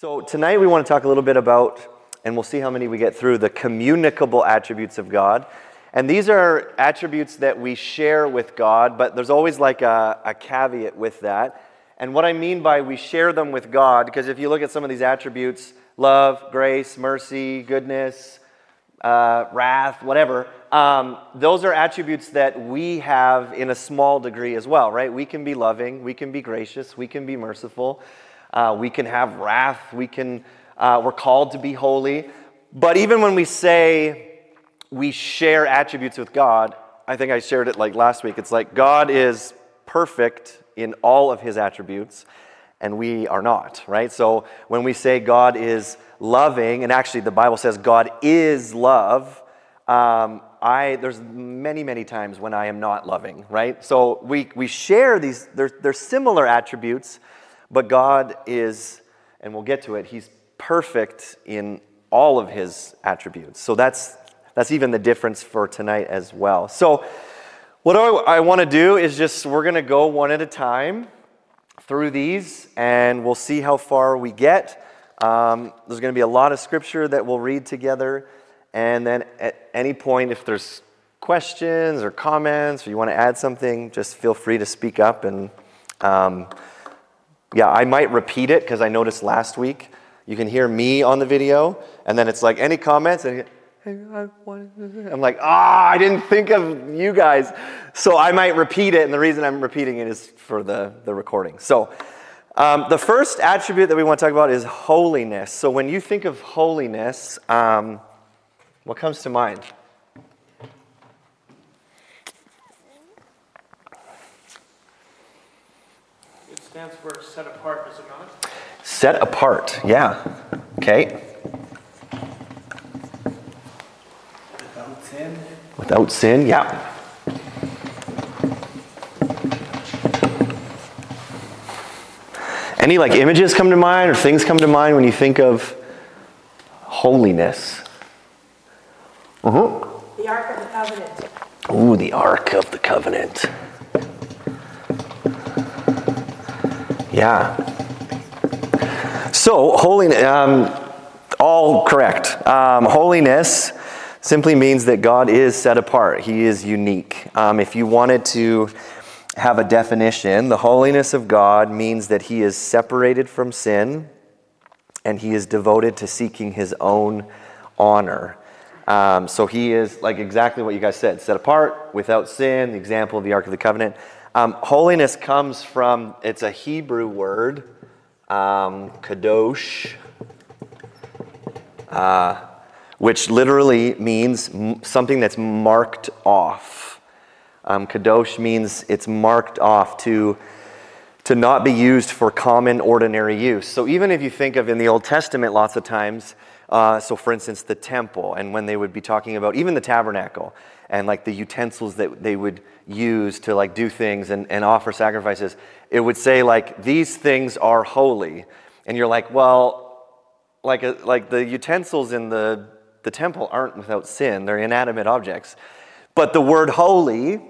So, tonight we want to talk a little bit about, and we'll see how many we get through, the communicable attributes of God. And these are attributes that we share with God, but there's always like a, a caveat with that. And what I mean by we share them with God, because if you look at some of these attributes love, grace, mercy, goodness, uh, wrath, whatever um, those are attributes that we have in a small degree as well, right? We can be loving, we can be gracious, we can be merciful. Uh, we can have wrath. We can, uh, we're called to be holy. But even when we say we share attributes with God, I think I shared it like last week. It's like God is perfect in all of his attributes, and we are not, right? So when we say God is loving, and actually the Bible says God is love, um, I, there's many, many times when I am not loving, right? So we, we share these, they're, they're similar attributes, but God is, and we'll get to it, He's perfect in all of His attributes. So that's, that's even the difference for tonight as well. So, what I, I want to do is just, we're going to go one at a time through these, and we'll see how far we get. Um, there's going to be a lot of scripture that we'll read together. And then at any point, if there's questions or comments, or you want to add something, just feel free to speak up and. Um, yeah, I might repeat it because I noticed last week you can hear me on the video, and then it's like, any comments? And I'm like, ah, oh, I didn't think of you guys. So I might repeat it, and the reason I'm repeating it is for the, the recording. So um, the first attribute that we want to talk about is holiness. So when you think of holiness, um, what comes to mind? Stands for set apart, does it not? Set apart, yeah. Okay. Without sin. Without sin, yeah. Any like images come to mind or things come to mind when you think of holiness? Uh-huh. The Ark of the Covenant. Ooh, the Ark of the Covenant. Yeah. So, holiness, um, all correct. Um, holiness simply means that God is set apart, He is unique. Um, if you wanted to have a definition, the holiness of God means that He is separated from sin and He is devoted to seeking His own honor. Um, so He is, like exactly what you guys said, set apart, without sin, the example of the Ark of the Covenant. Um, holiness comes from, it's a Hebrew word, um, kadosh, uh, which literally means something that's marked off. Um, kadosh means it's marked off to, to not be used for common, ordinary use. So even if you think of in the Old Testament, lots of times, uh, so for instance, the temple, and when they would be talking about even the tabernacle, and like the utensils that they would use to like do things and, and offer sacrifices, it would say like these things are holy. And you're like, well, like, a, uh, like the utensils in the, the temple aren't without sin, they're inanimate objects. But the word holy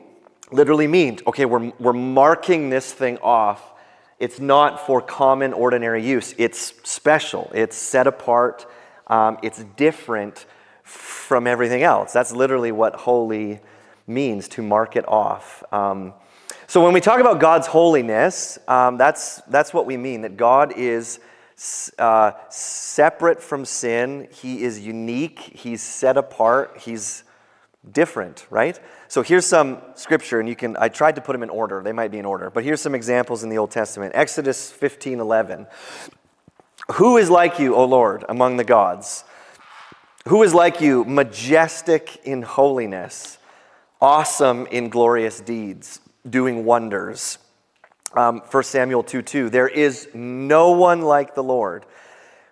literally means, okay, we're, we're marking this thing off. It's not for common, ordinary use. It's special. It's set apart. Um, it's different from everything else. That's literally what holy means to mark it off. Um, so when we talk about God's holiness, um, that's, that's what we mean that God is uh, separate from sin, He is unique, He's set apart, He's different, right? So here's some scripture, and you can, I tried to put them in order. They might be in order, but here's some examples in the Old Testament. Exodus 15 11. Who is like you, O Lord, among the gods? Who is like you, majestic in holiness, awesome in glorious deeds, doing wonders? Um, 1 Samuel 2 2. There is no one like the Lord,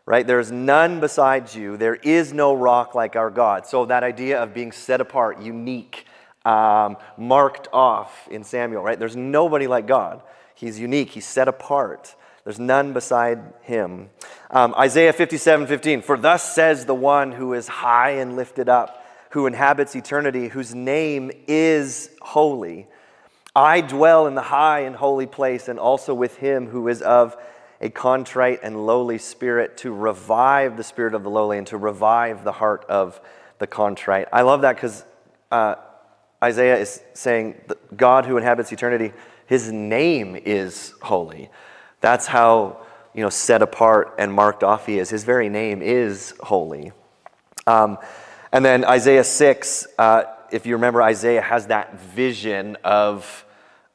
right? There is none besides you. There is no rock like our God. So, that idea of being set apart, unique, um, marked off in Samuel, right? There's nobody like God. He's unique, he's set apart. There's none beside him. Um, Isaiah 57 15. For thus says the one who is high and lifted up, who inhabits eternity, whose name is holy. I dwell in the high and holy place, and also with him who is of a contrite and lowly spirit, to revive the spirit of the lowly and to revive the heart of the contrite. I love that because uh, Isaiah is saying, God who inhabits eternity, his name is holy. That's how you know, set apart and marked off he is. His very name is holy. Um, and then Isaiah 6, uh, if you remember, Isaiah has that vision of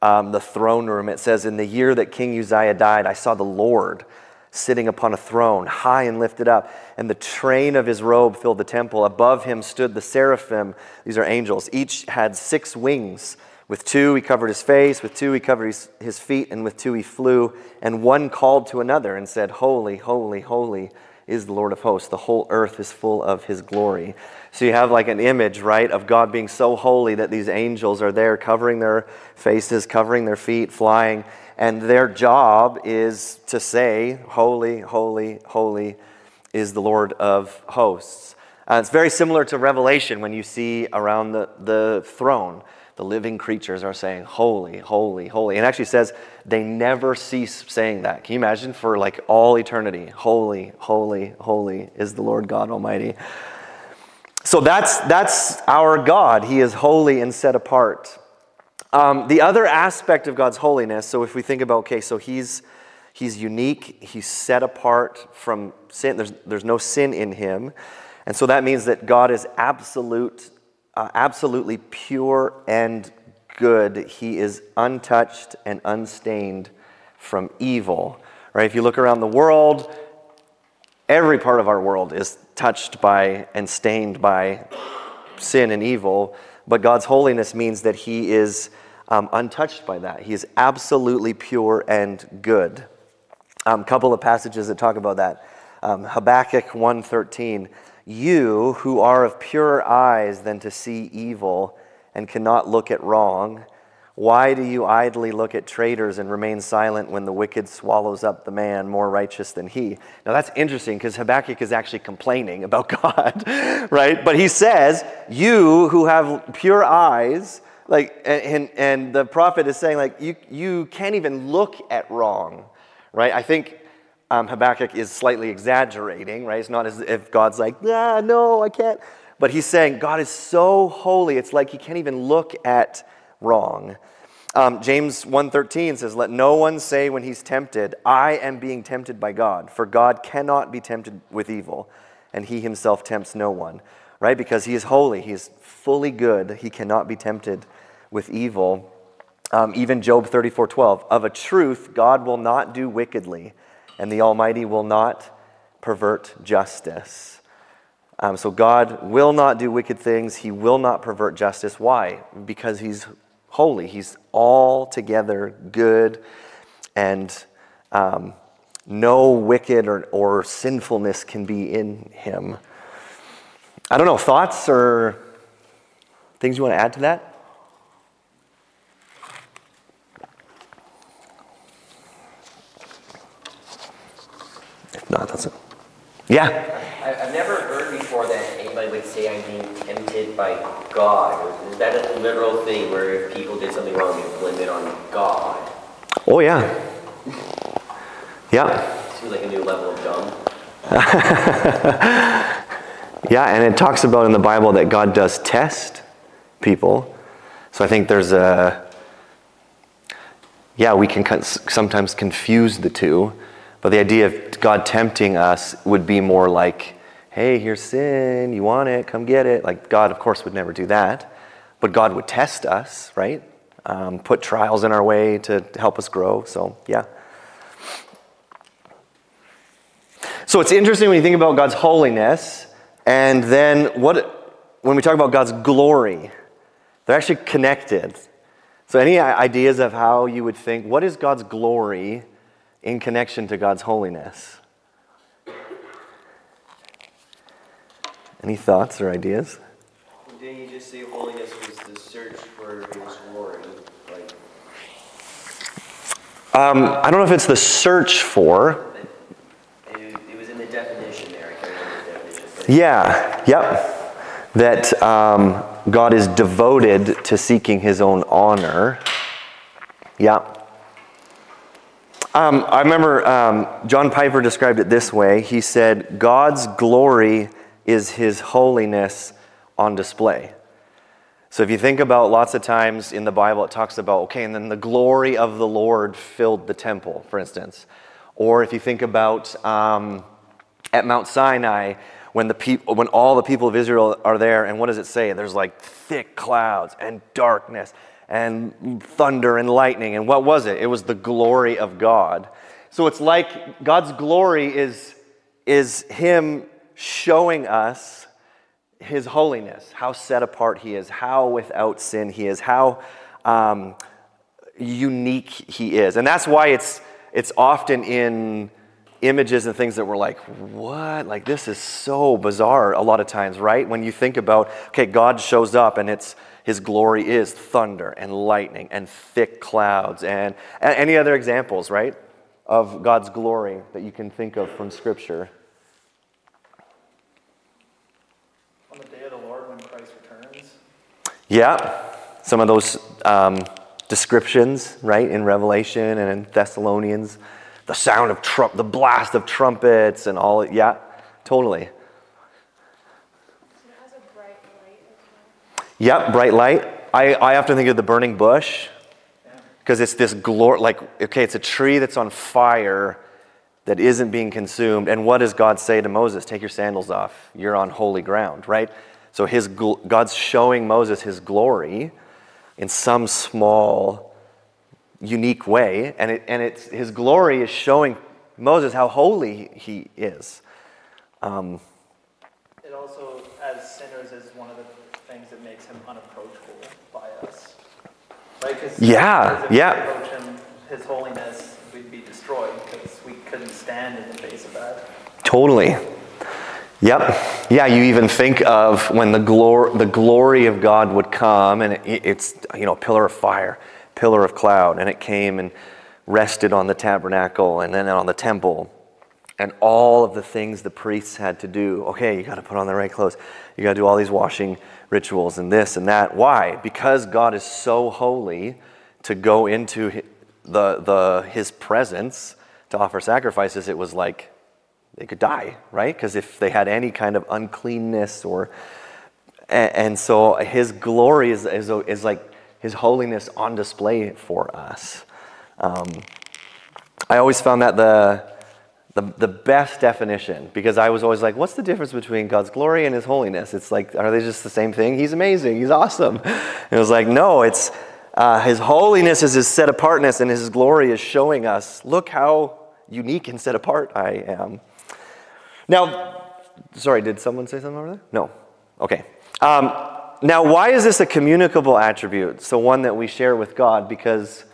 um, the throne room. It says, In the year that King Uzziah died, I saw the Lord sitting upon a throne, high and lifted up, and the train of his robe filled the temple. Above him stood the seraphim. These are angels. Each had six wings. With two, he covered his face. With two, he covered his, his feet. And with two, he flew. And one called to another and said, Holy, holy, holy is the Lord of hosts. The whole earth is full of his glory. So you have like an image, right, of God being so holy that these angels are there covering their faces, covering their feet, flying. And their job is to say, Holy, holy, holy is the Lord of hosts. Uh, it's very similar to Revelation when you see around the, the throne the living creatures are saying, Holy, holy, holy. And actually says they never cease saying that. Can you imagine for like all eternity? Holy, holy, holy is the Lord God Almighty. So that's, that's our God. He is holy and set apart. Um, the other aspect of God's holiness, so if we think about, okay, so he's, he's unique, he's set apart from sin, there's, there's no sin in him. And so that means that God is absolute uh, absolutely pure and good. He is untouched and unstained from evil. Right? If you look around the world, every part of our world is touched by and stained by sin and evil. But God's holiness means that He is um, untouched by that. He is absolutely pure and good. A um, couple of passages that talk about that. Um, Habakkuk 1.13 you who are of purer eyes than to see evil and cannot look at wrong, why do you idly look at traitors and remain silent when the wicked swallows up the man more righteous than he? Now that's interesting because Habakkuk is actually complaining about God, right? But he says, You who have pure eyes, like, and, and the prophet is saying, like, you, you can't even look at wrong, right? I think um, Habakkuk is slightly exaggerating, right? It's not as if God's like, ah, no, I can't. But he's saying God is so holy, it's like he can't even look at wrong. Um, James 1.13 says, Let no one say when he's tempted, I am being tempted by God, for God cannot be tempted with evil, and he himself tempts no one, right? Because he is holy, he is fully good, he cannot be tempted with evil. Um, even Job 34.12, of a truth, God will not do wickedly and the Almighty will not pervert justice. Um, so God will not do wicked things. He will not pervert justice. Why? Because He's holy. He's altogether good, and um, no wicked or, or sinfulness can be in Him. I don't know, thoughts or things you want to add to that? No, that's it. Yeah. I've never heard before that anybody would say I'm being tempted by God. Is that a literal thing where if people did something wrong, you blame it on God? Oh, yeah. Yeah. Seems like a new level of dumb. yeah, and it talks about in the Bible that God does test people. So I think there's a, yeah, we can sometimes confuse the two. But the idea of God tempting us would be more like, hey, here's sin, you want it, come get it. Like, God, of course, would never do that. But God would test us, right? Um, put trials in our way to help us grow. So, yeah. So, it's interesting when you think about God's holiness, and then what, when we talk about God's glory, they're actually connected. So, any ideas of how you would think, what is God's glory? In connection to God's holiness. Any thoughts or ideas? Didn't you just say holiness was the search for His glory? Like... Um, I don't know if it's the search for. It, it was in the definition there. I can't remember the definition. Yeah, yep. That um, God is devoted to seeking His own honor. Yeah. Um, I remember um, John Piper described it this way. He said, God's glory is his holiness on display. So if you think about lots of times in the Bible, it talks about, okay, and then the glory of the Lord filled the temple, for instance. Or if you think about um, at Mount Sinai, when, the peop- when all the people of Israel are there, and what does it say? There's like thick clouds and darkness and thunder and lightning. And what was it? It was the glory of God. So it's like God's glory is, is Him showing us his holiness, how set apart he is, how without sin he is, how um, unique he is. And that's why it's, it's often in images and things that we're like, what? Like, this is so bizarre a lot of times, right? When you think about, okay, God shows up and it's, his glory is thunder and lightning and thick clouds and, and any other examples, right, of God's glory that you can think of from Scripture. On the day of the Lord when Christ returns? Yeah, some of those um, descriptions, right, in Revelation and in Thessalonians, the sound of trump, the blast of trumpets, and all. Yeah, totally. Bright light yep, bright light. I, I often think of the burning bush because it's this glory, like, okay, it's a tree that's on fire that isn't being consumed. And what does God say to Moses? Take your sandals off. You're on holy ground, right? So his, God's showing Moses his glory in some small, unique way. And, it, and it's, his glory is showing Moses how holy he is. Um, it also, as sinners, is one of the things that makes him unapproachable by us. Right? Yeah, if yeah. Approach him, his holiness, we'd be destroyed because we couldn't stand in the face of that. Totally. Yep. Yeah, you even think of when the, glor- the glory of God would come, and it, it's, you know, pillar of fire, pillar of cloud, and it came and rested on the tabernacle and then on the temple. And all of the things the priests had to do. Okay, you got to put on the right clothes. You got to do all these washing rituals and this and that. Why? Because God is so holy to go into the, the, his presence to offer sacrifices, it was like they could die, right? Because if they had any kind of uncleanness or. And, so his glory is, is, is, like his holiness on display for us. Um, I always found that the, the, the best definition because I was always like, what's the difference between God's glory and his holiness? It's like, are they just the same thing? He's amazing, he's awesome. And it was like, no, it's uh, his holiness is his set apartness, and his glory is showing us, look how unique and set apart I am. Now, sorry, did someone say something over there? No. Okay. Um, now, why is this a communicable attribute? So, one that we share with God because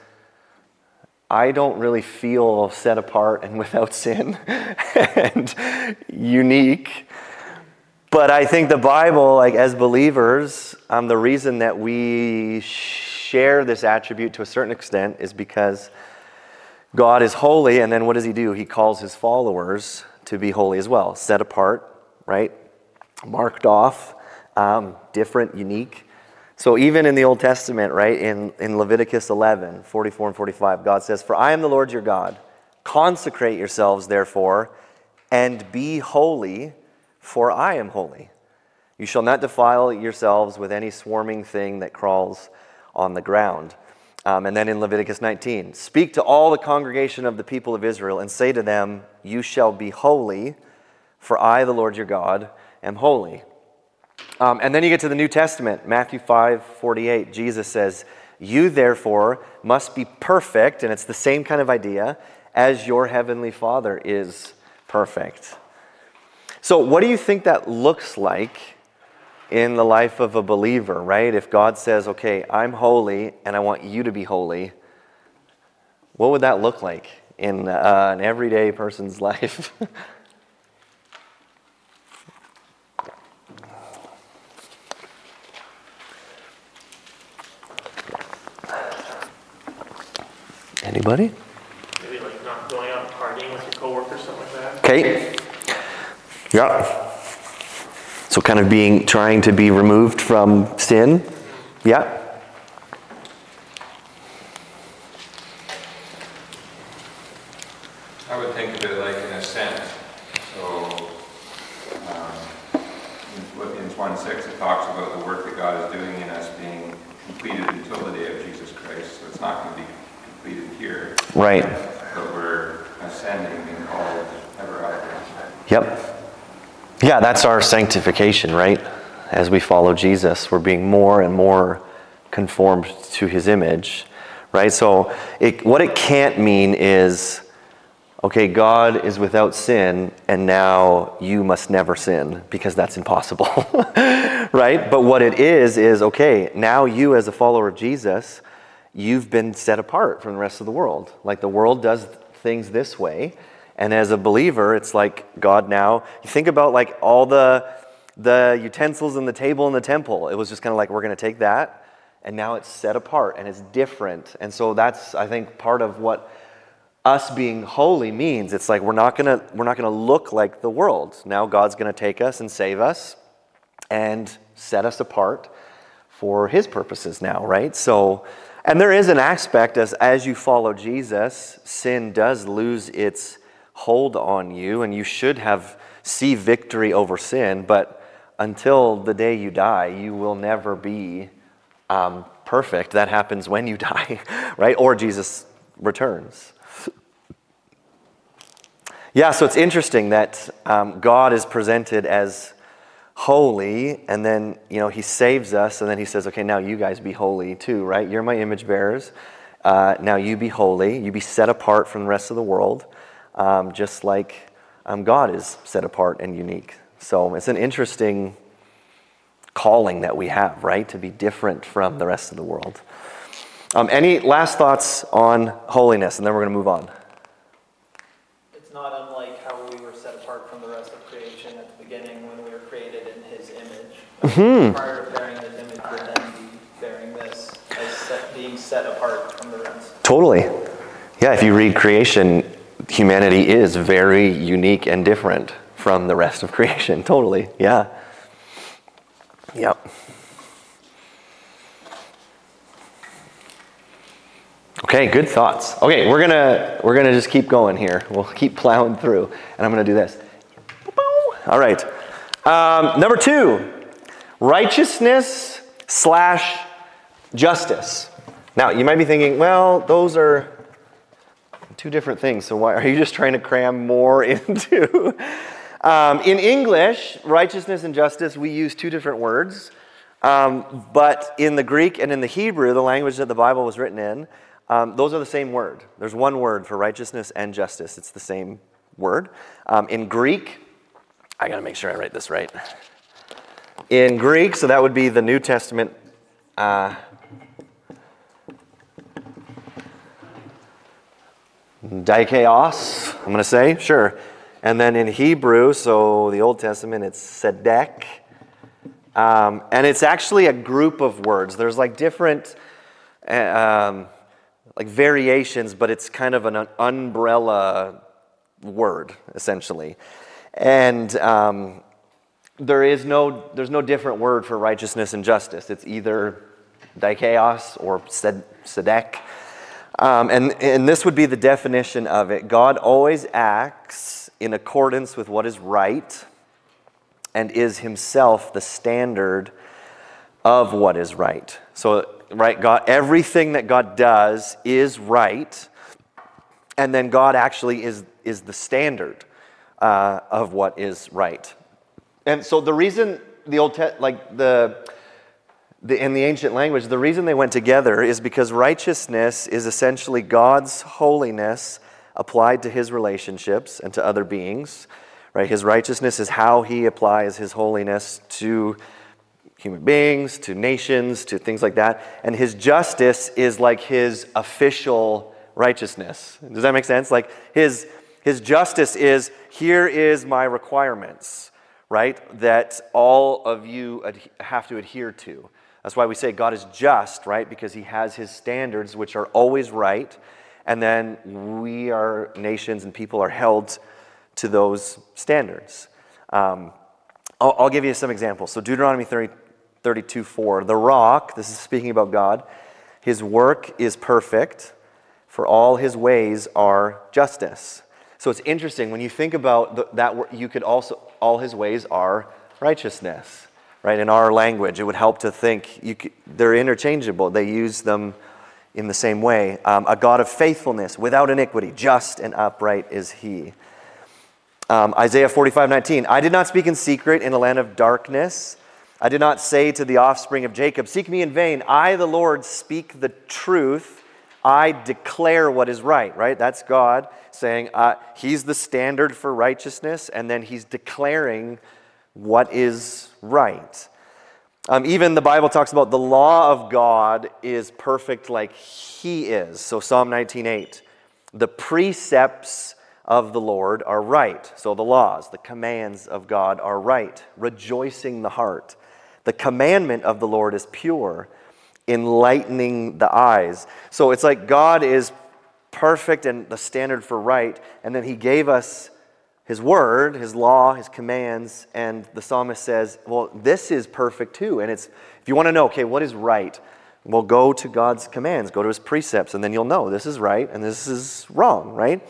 I don't really feel set apart and without sin and unique. But I think the Bible, like as believers, um, the reason that we share this attribute to a certain extent is because God is holy, and then what does He do? He calls His followers to be holy as well, set apart, right? Marked off, um, different, unique. So even in the Old Testament, right, in, in Leviticus 11, 44 and 45, God says, For I am the Lord your God. Consecrate yourselves, therefore, and be holy, for I am holy. You shall not defile yourselves with any swarming thing that crawls on the ground. Um, and then in Leviticus 19, speak to all the congregation of the people of Israel and say to them, You shall be holy, for I, the Lord your God, am holy. Um, and then you get to the New Testament, Matthew 5 48. Jesus says, You therefore must be perfect, and it's the same kind of idea, as your heavenly Father is perfect. So, what do you think that looks like in the life of a believer, right? If God says, okay, I'm holy and I want you to be holy, what would that look like in uh, an everyday person's life? Anybody? Maybe like not going out partying with your coworkers, something like that. Okay. Yeah. So kind of being trying to be removed from sin. Yeah. 1 6, it talks about the work that God is doing in us being completed until the day of Jesus Christ. So it's not going to be completed here, Right. but we're ascending and called ever after. Yep. Yeah, that's our sanctification, right? As we follow Jesus, we're being more and more conformed to his image, right? So, it, what it can't mean is, okay, God is without sin, and now you must never sin, because that's impossible, right? But what it is, is, okay, now you, as a follower of Jesus, you've been set apart from the rest of the world. Like the world does things this way. And as a believer, it's like God now, you think about like all the the utensils in the table in the temple. It was just kind of like we're going to take that and now it's set apart and it's different. And so that's I think part of what us being holy means. It's like we're not going to we're not going to look like the world. Now God's going to take us and save us and set us apart for his purposes now, right? So and there is an aspect as as you follow Jesus, sin does lose its hold on you and you should have see victory over sin, but until the day you die, you will never be um, perfect. That happens when you die, right? Or Jesus returns. Yeah, so it's interesting that um, God is presented as holy, and then, you know, he saves us, and then he says, okay, now you guys be holy too, right? You're my image bearers. Uh, now you be holy. You be set apart from the rest of the world, um, just like um, God is set apart and unique. So it's an interesting calling that we have, right? To be different from the rest of the world. Um, any last thoughts on holiness? And then we're going to move on. It's not unlike how we were set apart from the rest of creation at the beginning when we were created in His image. Mm-hmm. Prior to bearing His image, would then be bearing this as set, being set apart from the rest. Totally. Yeah, if you read creation, humanity is very unique and different from the rest of creation. Totally. Yeah. Yep. Okay, good thoughts. Okay, we're gonna we're gonna just keep going here. We'll keep plowing through, and I'm gonna do this. All right. Um, number two, righteousness slash justice. Now you might be thinking, well, those are two different things. So why are you just trying to cram more into? Um, in English, righteousness and justice, we use two different words. Um, but in the Greek and in the Hebrew, the language that the Bible was written in, um, those are the same word. There's one word for righteousness and justice. It's the same word. Um, in Greek, I got to make sure I write this right. In Greek, so that would be the New Testament. Uh, Dikeos, I'm going to say, sure. And then in Hebrew, so the Old Testament, it's Sedek. Um, and it's actually a group of words. There's like different uh, um, like variations, but it's kind of an umbrella word, essentially. And um, there is no, there's no different word for righteousness and justice. It's either dikeos or sedek. Um, and, and this would be the definition of it. God always acts in accordance with what is right and is himself the standard of what is right. So, right, God, everything that God does is right, and then God actually is, is the standard uh, of what is right. And so the reason the Old Te- like the the, in the ancient language, the reason they went together is because righteousness is essentially God's holiness applied to his relationships and to other beings. Right? His righteousness is how he applies his holiness to human beings, to nations, to things like that. And his justice is like his official righteousness. Does that make sense? Like his his justice is here is my requirements, right? That all of you ad- have to adhere to. That's why we say God is just, right? Because he has his standards, which are always right. And then we are nations and people are held to those standards. Um, I'll, I'll, give you some examples. So, Deuteronomy 30, 32 4. The rock, this is speaking about God, his work is perfect, for all his ways are justice. So, it's interesting when you think about the, that, you could also, all his ways are righteousness right? In our language, it would help to think you c they're interchangeable. They use them in the same way. Um, a God of faithfulness, without iniquity, just and upright is He. Um, Isaiah 45 19. I did not speak in secret in a land of darkness. I did not say to the offspring of Jacob, Seek me in vain. I, the Lord, speak the truth. I declare what is right, right? That's God saying uh, He's the standard for righteousness, and then He's declaring what is right. Um, even the Bible talks about the law of God is perfect like He is. So Psalm 19:8, the precepts of the Lord are right. So the laws, the commands of God are right, rejoicing the heart. The commandment of the Lord is pure, enlightening the eyes. So it's like God is perfect and the standard for right, and then He gave us His word, His law, His commands, and the psalmist says, Well, this is perfect too. And it's, if you want to know, okay, what is right? Well, go to God's commands, go to His precepts, and then you'll know this is right and this is wrong, right?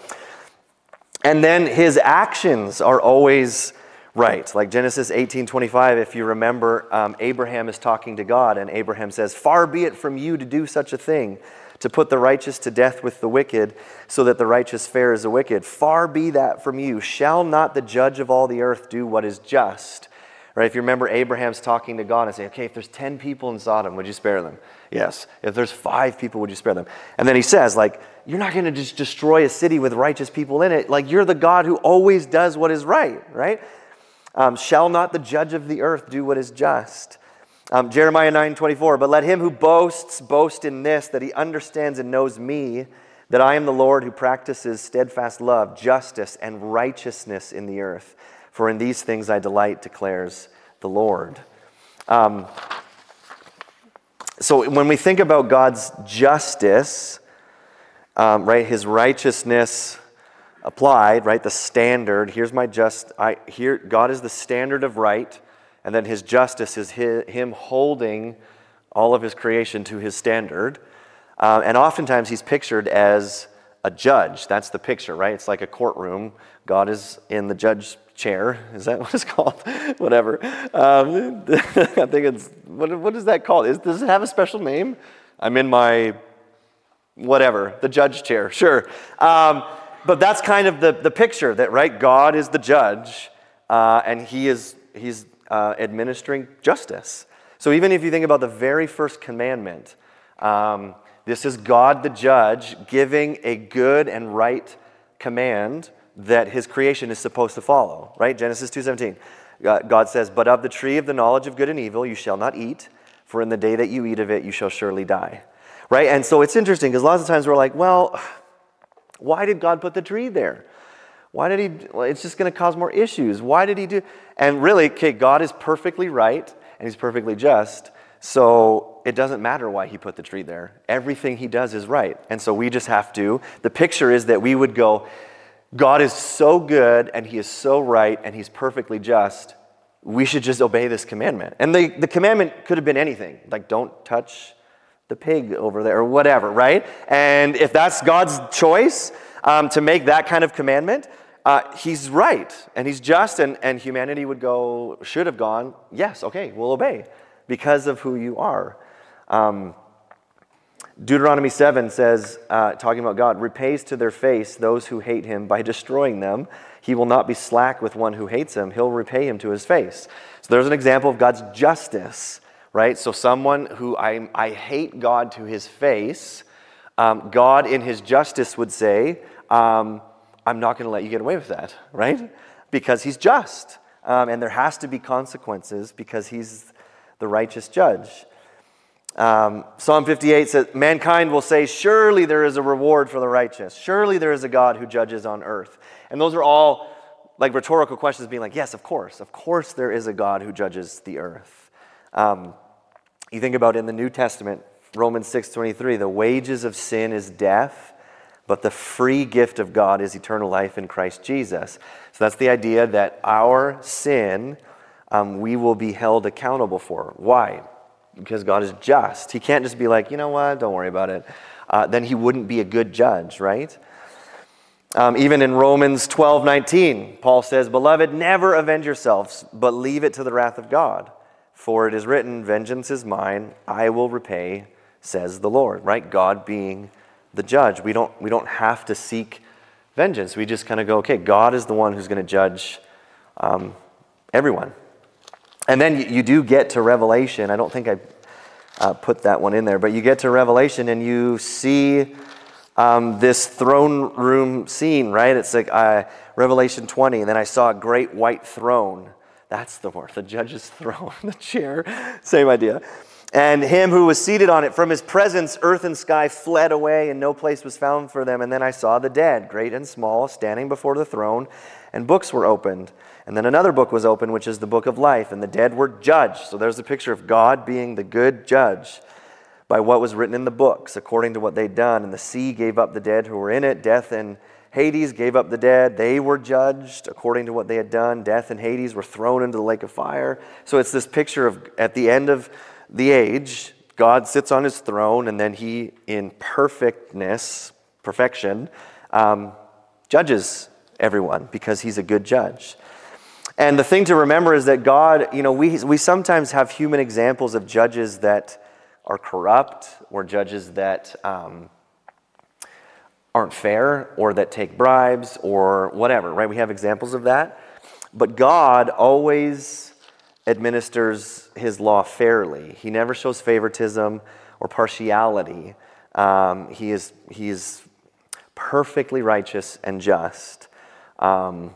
And then His actions are always right. Like Genesis 18 25, if you remember, um, Abraham is talking to God, and Abraham says, Far be it from you to do such a thing, to put the righteous to death with the wicked, so that the righteous fares the wicked. Far be that from you. Shall not the judge of all the earth do what is just? Right? If you remember, Abraham's talking to God and saying, Okay, if there's 10 people in Sodom, would you spare them? Yes. If there's five people, would you spare them? And then he says, like, you're not going to just destroy a city with righteous people in it. Like, you're the God who always does what is right, right? Um, shall not the judge of the earth do what is just? Um, Jeremiah 9 24, but let him who boasts boast in this, that he understands and knows me, that I am the Lord who practices steadfast love, justice, and righteousness in the earth. For in these things I delight, declares the Lord. Um, so when we think about God's justice, um, right, his righteousness, applied, right? The standard. Here's my just. I here. God is the standard of right, and then His justice is his, Him holding all of His creation to His standard. Uh, and oftentimes He's pictured as a judge. That's the picture, right? It's like a courtroom. God is in the judge chair. Is that what it's called? Whatever. Um, I think it's what, what is that called? Is, does it have a special name? I'm in my whatever, the judge chair. Sure. Um, but that's kind of the, the picture that, right, God is the judge uh, and he is he's uh, administering justice. So even if you think about the very first commandment, um, this is God the judge giving a good and right command that his creation is supposed to follow, right? Genesis 2:17. God says, "But of the tree of the knowledge of good and evil you shall not eat, for in the day that you eat of it you shall surely die." Right? And so it's interesting because lots of times we're like, well, why did God put the tree there? Why did he? It's just going to cause more issues. Why did he do? And really, okay, God is perfectly right and he's perfectly just. So it doesn't matter why he put the tree there. Everything he does is right. And so we just have to, the picture is that we would go, God is so good and he is so right and he's perfectly just. We should just obey this commandment. And the, the commandment could have been anything, like don't touch the pig over there or whatever, right? And if that's God's choice um, to make that kind of commandment, uh, he's right and he's just, and, and humanity would go, should have gone, yes, okay, we'll obey because of who you are. Um, Deuteronomy 7 says, uh, talking about God, repays to their face those who hate him by destroying them. He will not be slack with one who hates him, he'll repay him to his face. So there's an example of God's justice right? So, someone who I, I hate God to his face, um, God in his justice would say, um, I'm not going to let you get away with that, right? Because he's just. Um, and there has to be consequences because he's the righteous judge. Um, Psalm 58 says, Mankind will say, Surely there is a reward for the righteous. Surely there is a God who judges on earth. And those are all like rhetorical questions, being like, Yes, of course. Of course there is a God who judges the earth. Um, you think about in the New Testament, Romans 6:23, the wages of sin is death, but the free gift of God is eternal life in Christ Jesus. So that's the idea that our sin um, we will be held accountable for. Why? Because God is just. He can't just be like, you know what, don't worry about it. Uh, then he wouldn't be a good judge, right? Um, even in Romans 12 19, Paul says, Beloved, never avenge yourselves, but leave it to the wrath of God. For it is written, Vengeance is mine, I will repay, says the Lord, right? God being the judge. We don't, we don't have to seek vengeance. We just kind of go, okay, God is the one who's going to judge um, everyone. And then you, you, do get to Revelation. I don't think I uh, put that one in there, but you get to Revelation and you see um, this throne room scene, right? It's like uh, Revelation 20, and then I saw a great white throne. That's the word, the judge's throne, the chair, same idea. And him who was seated on it, from his presence, earth and sky fled away, and no place was found for them. And then I saw the dead, great and small, standing before the throne, and books were opened. And then another book was opened, which is the book of life, and the dead were judged. So there's a picture of God being the good judge by what was written in the books, according to what they'd done. And the sea gave up the dead who were in it. Death and Hades gave up the dead. They were judged according to what they had done. Death and Hades were thrown into the lake of fire. So it's this picture of at the end of the age, God sits on his throne, and then he, in perfectness, perfection, um, judges everyone because he's a good judge. And the thing to remember is that God, you know, we, we sometimes have human examples of judges that are corrupt or judges that um, aren't fair or that take bribes or whatever, right? We have examples of that. But God always administers his law fairly. He never shows favoritism or partiality. Um, he, is, he is perfectly righteous and just. Um,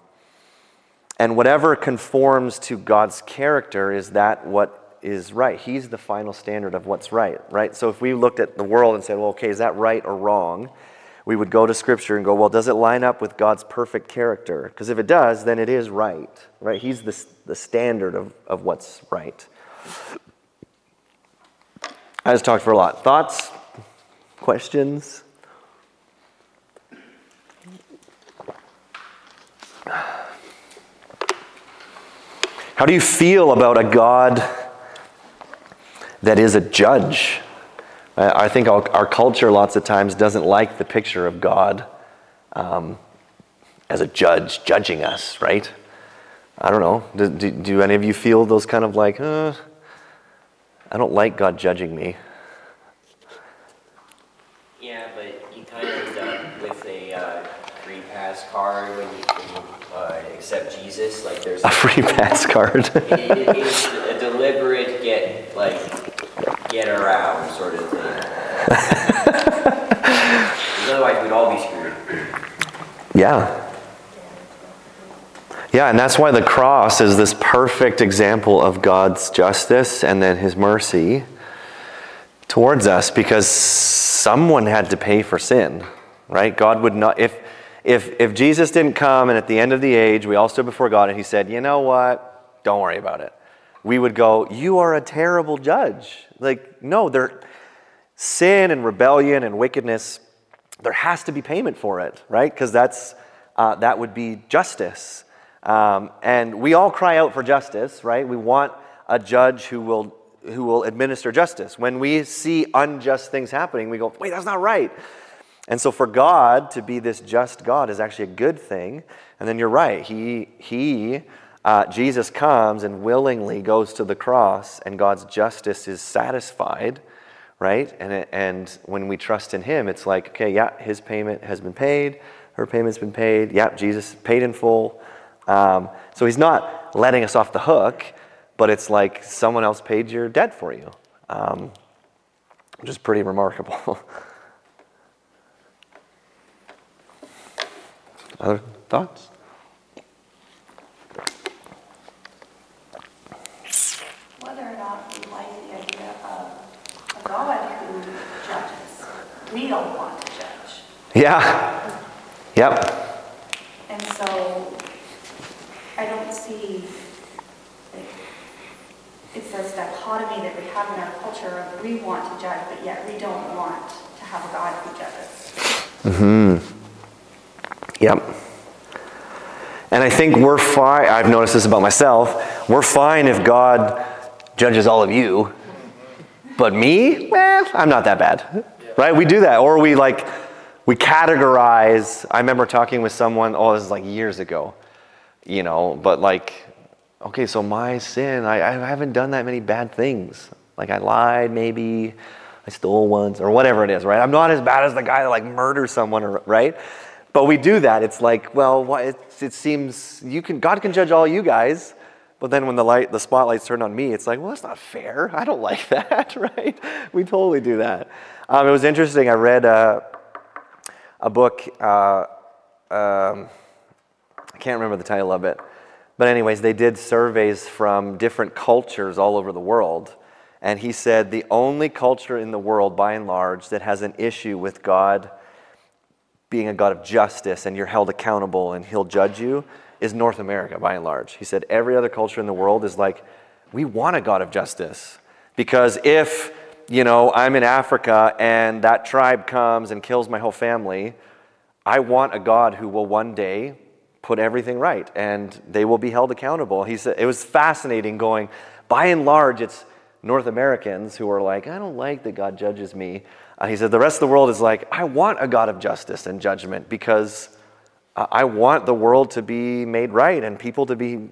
and whatever conforms to God's character is that what is right. He's the final standard of what's right, right? So if we looked at the world and said, well, okay, is that right or wrong? We would go to Scripture and go, well, does it line up with God's perfect character? Because if it does, then it is right, right? He's the, the standard of, of what's right. I just talked for a lot. Thoughts? Questions? How do you feel about a God that is a judge? I think our, our culture lots of times doesn't like the picture of God um, as a judge judging us, right? I don't know. Do, do, do, any of you feel those kind of like, uh, I don't like God judging me? Yeah, but you kind of end up with a uh, free pass card when you, when you uh, accept Jesus. Like there's a free pass card. it, it, it's a deliberate get like get around sort of thing. otherwise, we'd all be screwed. Yeah. Yeah, and that's why the cross is this perfect example of God's justice and then his mercy towards us because someone had to pay for sin, right? God would not, if, if, if Jesus didn't come and at the end of the age we all stood before God and he said, you know what, don't worry about it, we would go, you are a terrible judge. Like, no, there, sin and rebellion and wickedness, there has to be payment for it, right? Because that's, uh, that would be justice. Um, and we all cry out for justice, right? We want a judge who will, who will administer justice. When we see unjust things happening, we go, wait, that's not right. And so for God to be this just God is actually a good thing. And then you're right. He, he uh, Jesus comes and willingly goes to the cross, and God's justice is satisfied, right? And, and when we trust in Him, it's like, okay, yeah, His payment has been paid, her payment's been paid. Yeah, Jesus paid in full. Um, so he's not letting us off the hook, but it's like someone else paid your debt for you, um, which is pretty remarkable. Other thoughts? Whether or not we like the idea of a God who judges, we don't want to judge. Yeah. Yep. And so I don't see, like, it's this dichotomy that we have in our culture of we want to judge, but yet we don't want to have a God who judges. Mm-hmm. Yep. And I think we're fine. I've noticed this about myself. We're fine if God judges all of you, but me, eh, I'm not that bad, right? We do that, or we like we categorize. I remember talking with someone. Oh, this is like years ago you know, but like okay, so my sin, I, I haven't done that many bad things. Like I lied, maybe I stole once, or whatever it is, right? I'm not as bad as the guy that like murders someone, or- right? But we do that. It's like, well, why, it, it seems you can God can judge all you guys, but then when the light, the spotlight's turned on me, it's like, well, that's not fair. I don't like that, right? We totally do that. Um, it was interesting. I read uh, a book. Uh, um, I can't remember the title of it. But, anyways, they did surveys from different cultures all over the world. And he said the only culture in the world, by and large, that has an issue with God being a God of justice and you're held accountable and he'll judge you is North America, by and large. He said every other culture in the world is like, we want a God of justice. Because if, you know, I'm in Africa and that tribe comes and kills my whole family, I want a God who will one day put everything right and they will be held accountable. He said it was fascinating going, by and large, it's North Americans who are like, I don't like that God judges me. Uh, he said the rest of the world is like, I want a God of justice and judgment because uh, I want the world to be made right and people to be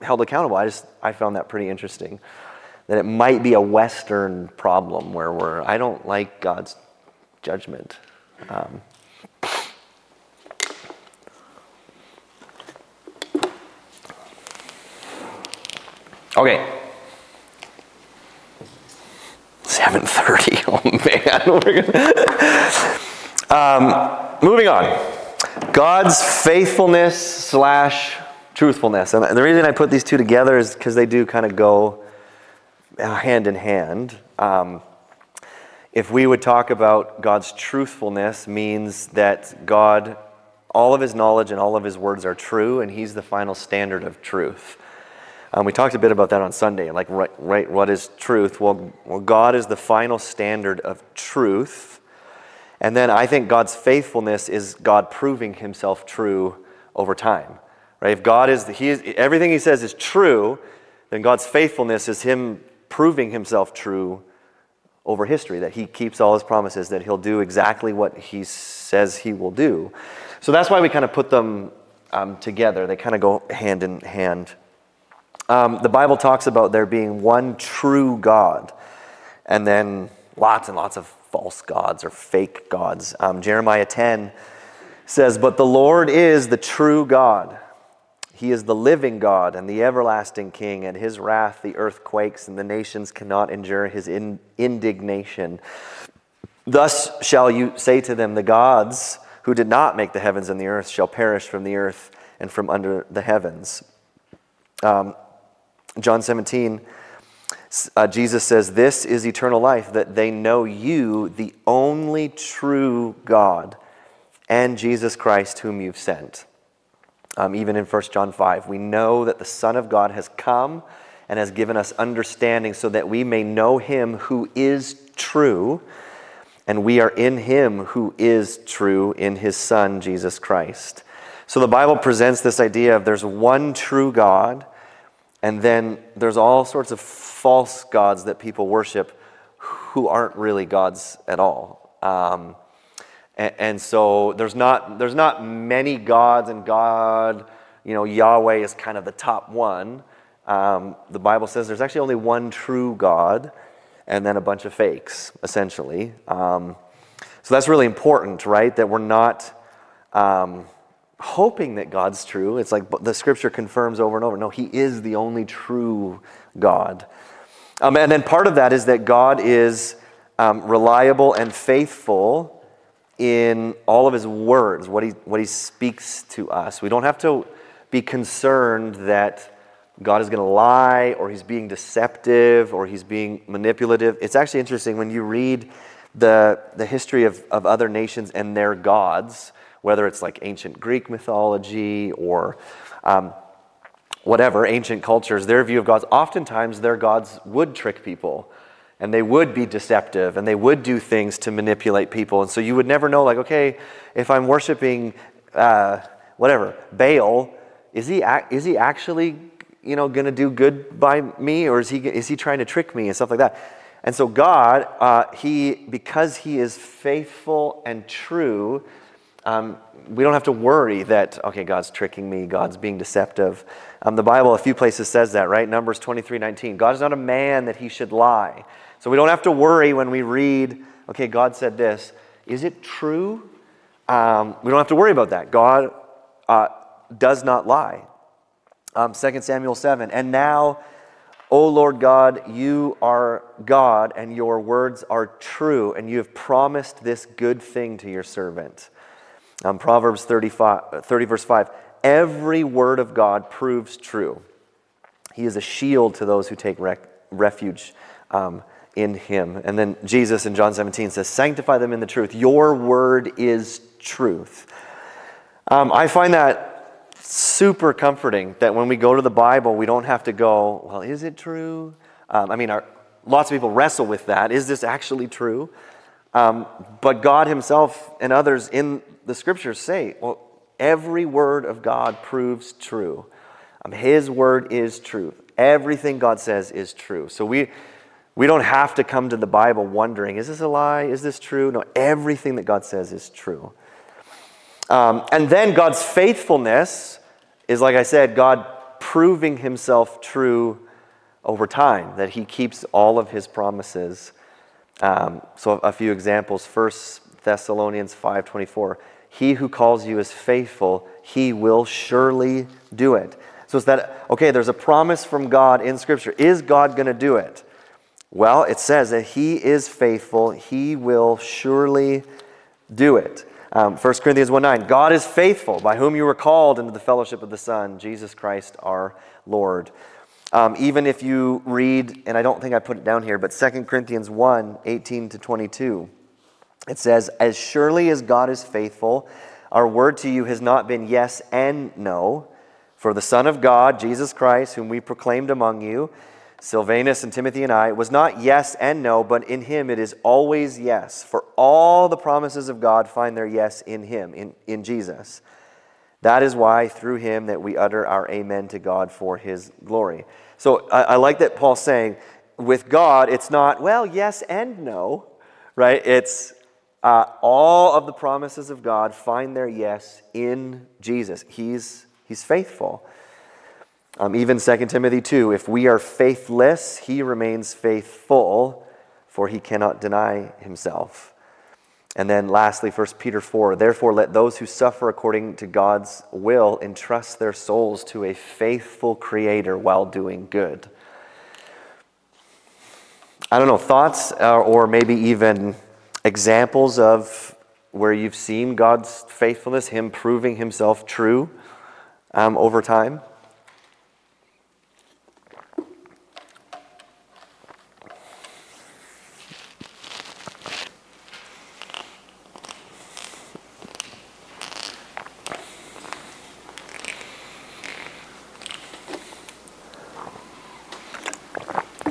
held accountable. I just I found that pretty interesting. That it might be a Western problem where we're I don't like God's judgment. Um, okay. 7:30. Oh man. Um, moving on. God's faithfulness slash truthfulness, and the reason I put these two together is because they do kind of go hand in hand. Um, if we would talk about God's truthfulness, means that God, all of His knowledge and all of His words are true, and He's the final standard of truth. Um, we talked a bit about that on Sunday. Like, right, right, what is truth? Well, well, God is the final standard of truth. And then I think God's faithfulness is God proving himself true over time. Right? If God is, he is everything he says is true, then God's faithfulness is him proving himself true over history, that he keeps all his promises, that he'll do exactly what he says he will do. So that's why we kind of put them um, together. They kind of go hand in hand. Um, the Bible talks about there being one true God, and then lots and lots of false gods or fake gods. Um, Jeremiah 10 says, But the Lord is the true God. He is the living God and the everlasting King. At his wrath, the earth quakes, and the nations cannot endure his in- indignation. Thus shall you say to them, The gods who did not make the heavens and the earth shall perish from the earth and from under the heavens. Um, John 17, uh, Jesus says, This is eternal life, that they know you, the only true God, and Jesus Christ, whom you've sent. Um, even in 1 John 5, we know that the Son of God has come and has given us understanding so that we may know him who is true, and we are in him who is true in his Son, Jesus Christ. So the Bible presents this idea of there's one true God and then there's all sorts of false gods that people worship who aren't really gods at all. Um, and, and, so there's not, there's not many gods, and God, you know, Yahweh is kind of the top one. Um, the Bible says there's actually only one true God and then a bunch of fakes, essentially. Um, so that's really important, right? That we're not um, hoping that God's true. It's like the scripture confirms over and over no, He is the only true God. Um, and then part of that is that God is um, reliable and faithful in all of His words, what he, what he speaks to us. We don't have to be concerned that God is going to lie or He's being deceptive or He's being manipulative. It's actually interesting when you read the, the history of, of other nations and their gods whether it's like ancient Greek mythology or um, whatever, ancient cultures, their view of gods, oftentimes their gods would trick people and they would be deceptive and they would do things to manipulate people. And so you would never know, like, okay, if I'm worshiping uh, whatever, Baal, is he, is he actually you know, going to do good by me or is he, is he trying to trick me and stuff like that? And so God, uh, he, because he is faithful and true, Um, we don't have to worry that, okay, God's tricking me, God's being deceptive. Um, the Bible, a few places says that, right? Numbers 23 19. God is not a man that he should lie. So we don't have to worry when we read, okay, God said this. Is it true? Um, we don't have to worry about that. God uh, does not lie. Um, 2 Samuel 7. And now, O Lord God, you are God, and your words are true, and you have promised this good thing to your servant. Um, Proverbs 35, 30, verse 5 Every word of God proves true. He is a shield to those who take rec- refuge um, in him. And then Jesus in John 17 says, Sanctify them in the truth. Your word is truth. Um, I find that super comforting that when we go to the Bible, we don't have to go, Well, is it true? Um, I mean, our, lots of people wrestle with that. Is this actually true? Um, but God Himself and others in the scriptures say, well, every word of God proves true. Um, his word is truth. Everything God says is true. So we, we don't have to come to the Bible wondering, is this a lie? Is this true? No, everything that God says is true. Um, and then God's faithfulness is, like I said, God proving himself true over time, that he keeps all of his promises. Um, so a few examples. First Thessalonians 5.24, he who calls you is faithful, he will surely do it. So it's that, okay, there's a promise from God in Scripture. Is God going to do it? Well, it says that he is faithful, he will surely do it. Um, 1 Corinthians 1 9, God is faithful, by whom you were called into the fellowship of the Son, Jesus Christ our Lord. Um, even if you read, and I don't think I put it down here, but 2 Corinthians 1 18 to 22, it says, As surely as God is faithful, our word to you has not been yes and no. For the Son of God, Jesus Christ, whom we proclaimed among you, Silvanus and Timothy and I, was not yes and no, but in him it is always yes. For all the promises of God find their yes in him, in, in Jesus. That is why through him that we utter our amen to God for his glory. So I, I like that Paul's saying, with God, it's not, well, yes and no, right? It's uh, all of the promises of God find their yes in Jesus. He's, he's faithful. Um, even 2 Timothy 2 if we are faithless, he remains faithful, for he cannot deny himself. And then lastly, 1 Peter 4 therefore let those who suffer according to God's will entrust their souls to a faithful Creator while doing good. I don't know, thoughts uh, or maybe even examples of where you've seen God's faithfulness, Him proving Himself true um, over time?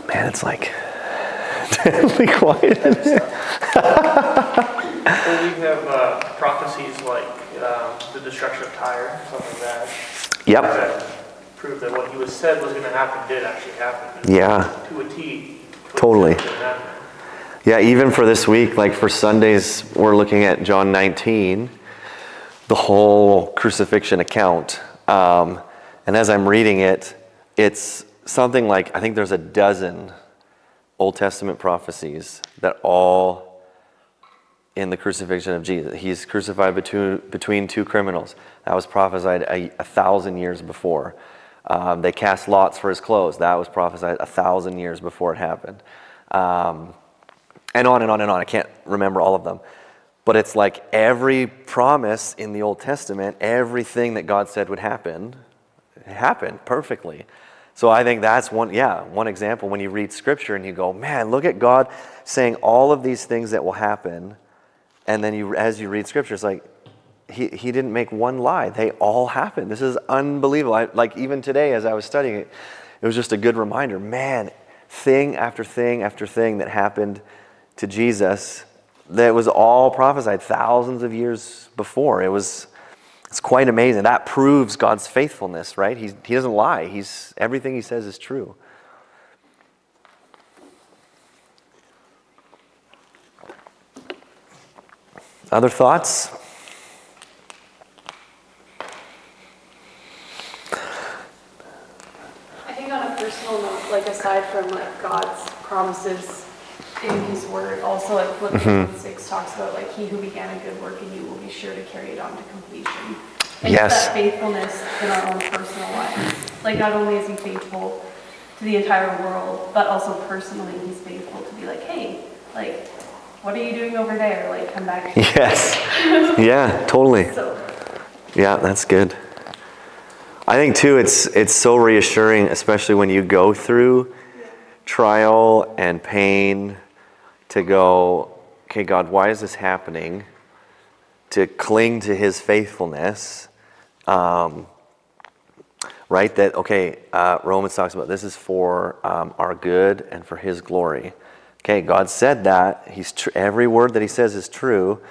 Man, it's like deadly quiet in there. Well, we have uh, prophecies like um, the destruction of Tyre, something like that. Yep. That prove that what he was said was going to happen did actually happen. Yeah. To a T. Totally. he said was gonna happen. Yeah, even for this week, like for Sundays, we're looking at John 19, the whole crucifixion account. Um, and as I'm reading it, it's something like I think there's a dozen Old Testament prophecies that all in the crucifixion of Jesus. He's crucified between, between two criminals. That was prophesied a, a thousand years before. Um, they cast lots for his clothes. That was prophesied a thousand years before it happened. Um, and on and on and on. I can't remember all of them. But it's like every promise in the Old Testament, everything that God said would happen, happened perfectly. So I think that's one, yeah, one example when you read scripture and you go, man, look at God saying all of these things that will happen. And then you, as you read scripture, it's like, he, he didn't make one lie. They all happened. This is unbelievable. I, like even today, as I was studying it, it was just a good reminder. Man, thing after thing after thing that happened to Jesus that was all prophesied thousands of years before. It was it's quite amazing. That proves God's faithfulness, right? He, he doesn't lie. He's everything he says is true. Other thoughts? personal note, like aside from like God's promises in His Word, also like Philippians Mm-hmm. 6 talks about like He who began a good work in you will be sure to carry it on to completion. And Yes. that faithfulness in our own personal lives. Like not only is He faithful to the entire world, but also personally He's faithful to be like, hey, like, what are you doing over there? Like, come back. Yes. Yeah, totally. So Yeah, that's good. I think too it's it's so reassuring especially when you go through trial and pain to go, okay, God, why is this happening? To cling to his faithfulness. Um, right? That, okay, uh, Romans talks about this is for um, our good and for his glory. Okay, God said that. He's tr- every word that he says is true.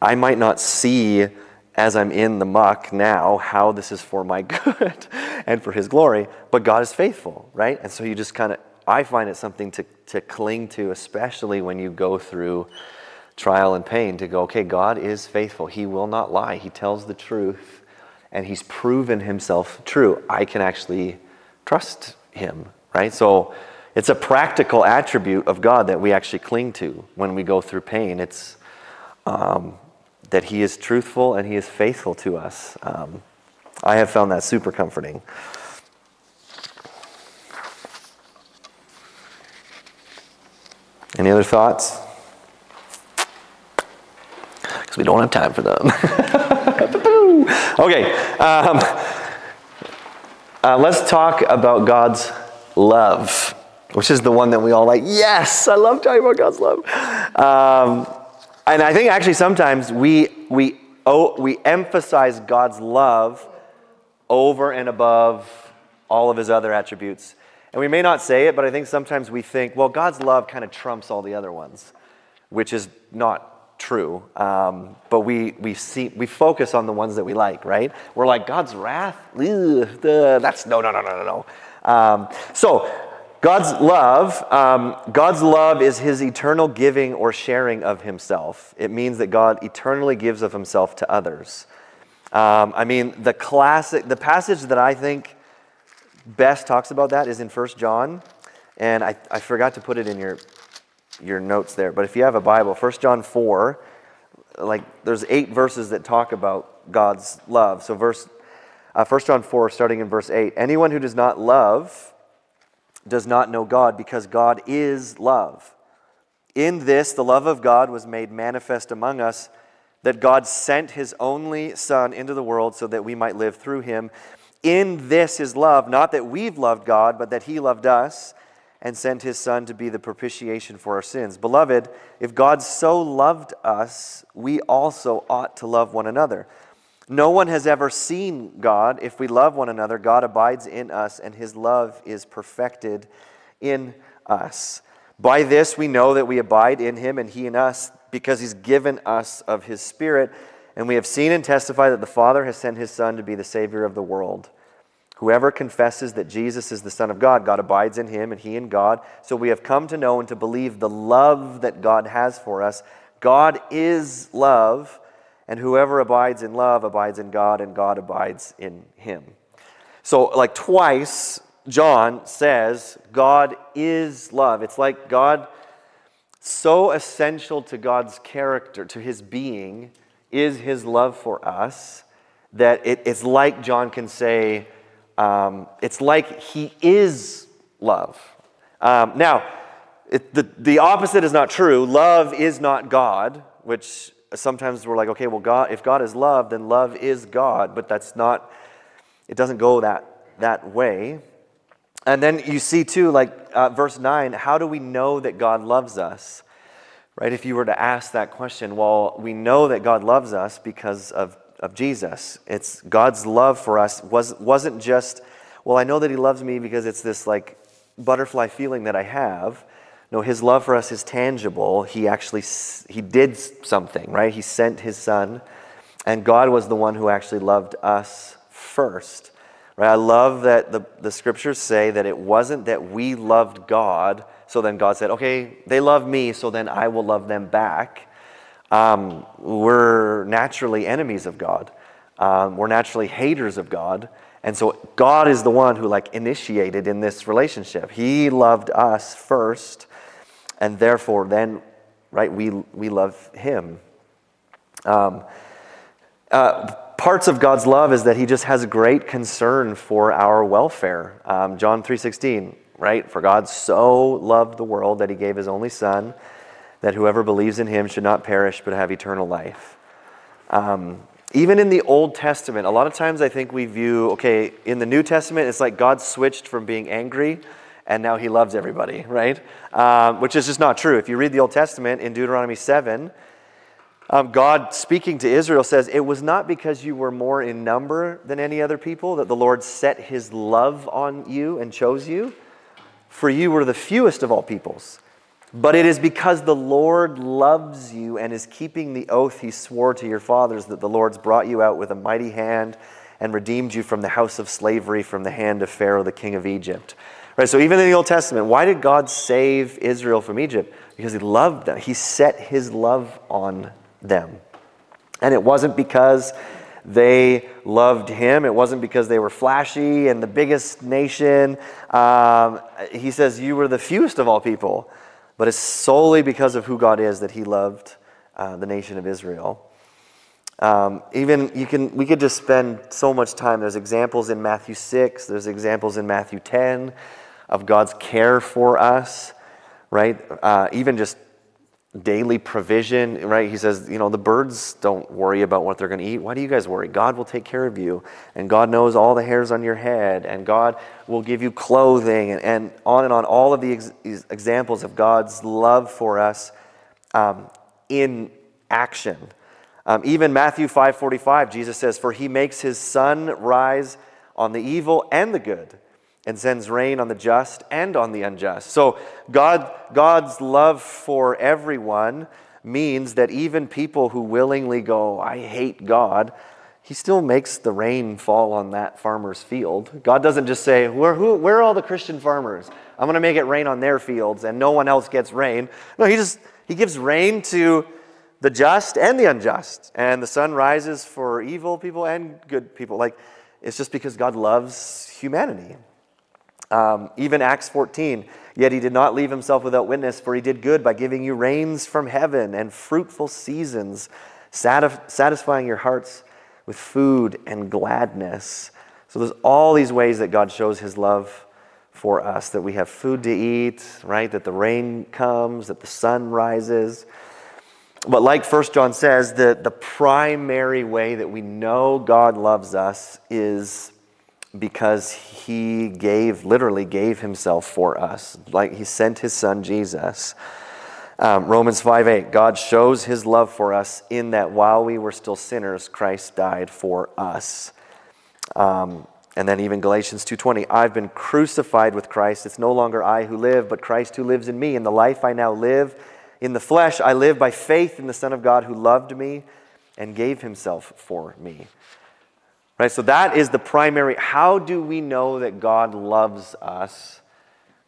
I might not see as I'm in the muck now how this is for my good and for his glory, but God is faithful, right? And so you just kind of, I find it something to, to cling to, especially when you go through trial and pain, to go, okay, God is faithful. He will not lie. He tells the truth and he's proven himself true. I can actually trust him, right? So it's a practical attribute of God that we actually cling to when we go through pain. It's um, that he is truthful and he is faithful to us. Um, I have found that super comforting. Any other thoughts? Because we don't have time for them. okay. Um, uh, let's talk about God's love, which is the one that we all like. Yes, I love talking about God's love. Um, and I think actually sometimes we we oh, we emphasize God's love over and above all of His other attributes. And we may not say it, but I think sometimes we think, well, God's love kind of trumps all the other ones, which is not true. Um, but we, we, see, we focus on the ones that we like, right? We're like, God's wrath? Ugh, duh, that's no, no, no, no, no, no. Um, so, God's love, um, God's love is his eternal giving or sharing of himself. It means that God eternally gives of himself to others. Um, I mean, the classic, the passage that I think best talks about that is in 1 John. And I, I forgot to put it in your, your notes there. But if you have a Bible, 1 John 4, like there's eight verses that talk about God's love. So verse, uh, 1 John 4, starting in verse 8. Anyone who does not love does not know God because God is love. In this, the love of God was made manifest among us, that God sent his only Son into the world so that we might live through him. In this is love, not that we've loved God, but that he loved us and sent his Son to be the propitiation for our sins. Beloved, if God so loved us, we also ought to love one another. No one has ever seen God. If we love one another, God abides in us, and his love is perfected in us. By this we know that we abide in him and he in us, because he's given us of his Spirit. And we have seen and testified that the Father has sent his Son to be the Savior of the world. Whoever confesses that Jesus is the Son of God, God abides in him and he in God. So we have come to know and to believe the love that God has for us. God is love, and whoever abides in love abides in God, and God abides in him. So, like twice, John says, God is love. It's like God, so essential to God's character, to his being, is his love for us, that it, it's like John can say, um, it's like he is love. Um, now, it, the, the opposite is not true. Love is not God, which sometimes we're like, okay, well, God, if God is love, then love is God, but that's not, it doesn't go that, that way. And then you see too, like uh, verse 9, how do we know that God loves us? Right? If you were to ask that question, well, we know that God loves us because of, of Jesus. It's God's love for us was, wasn't just, well, I know that He loves me because it's this like butterfly feeling that I have. No, His love for us is tangible. He actually He did something, right? He sent His Son, and God was the one who actually loved us first. Right? I love that the, the scriptures say that it wasn't that we loved God, so then God said, okay, they love me, so then I will love them back. Um, we're naturally enemies of God. Um, we're naturally haters of God. And so God is the one who like initiated in this relationship. He loved us first, and therefore then, right, we, we love him. Um, uh, parts of God's love is that he just has great concern for our welfare. Um, John 3.16, right? For God so loved the world that he gave his only son, that whoever believes in him should not perish but have eternal life. Um, even in the Old Testament, a lot of times I think we view, okay, in the New Testament, it's like God switched from being angry and now he loves everybody, right? Um, which is just not true. If you read the Old Testament in Deuteronomy 7, um, God speaking to Israel says, It was not because you were more in number than any other people that the Lord set his love on you and chose you, for you were the fewest of all peoples. But it is because the Lord loves you and is keeping the oath he swore to your fathers that the Lord's brought you out with a mighty hand and redeemed you from the house of slavery, from the hand of Pharaoh, the king of Egypt. Right, so even in the Old Testament, why did God save Israel from Egypt? Because he loved them. He set his love on them. And it wasn't because they loved him. It wasn't because they were flashy and the biggest nation. Um, he says, You were the fewest of all people. But it's solely because of who God is that he loved uh, the nation of Israel. Um, even you can, we could just spend so much time. There's examples in Matthew 6, there's examples in Matthew 10 of God's care for us, right? Uh, even just daily provision, right? He says, you know, the birds don't worry about what they're going to eat. Why do you guys worry? God will take care of you, and God knows all the hairs on your head, and God will give you clothing, and, and on and on. All of the ex- examples of God's love for us um, in action. Um, even Matthew 5:45, Jesus says, "For He makes His sun rise on the evil and the good." And sends rain on the just and on the unjust. So God, God's love for everyone means that even people who willingly go, I hate God, he still makes the rain fall on that farmer's field. God doesn't just say, where, who, where are all the Christian farmers? I'm going to make it rain on their fields and no one else gets rain. No, he just he gives rain to the just and the unjust. And the sun rises for evil people and good people. Like it's just because God loves humanity. Um, even Acts 14, yet he did not leave himself without witness, for he did good by giving you rains from heaven and fruitful seasons, satisf- satisfying your hearts with food and gladness. So there's all these ways that God shows his love for us that we have food to eat, right? That the rain comes, that the sun rises. But like First John says, the, the primary way that we know God loves us is because he gave, literally gave himself for us. Like he sent his son Jesus. Um, Romans 5 8, God shows his love for us in that while we were still sinners, Christ died for us. Um, and then even Galatians 2:20, I've been crucified with Christ. It's no longer I who live, but Christ who lives in me. In the life I now live in the flesh, I live by faith in the Son of God who loved me and gave himself for me. Right? So that is the primary. How do we know that God loves us?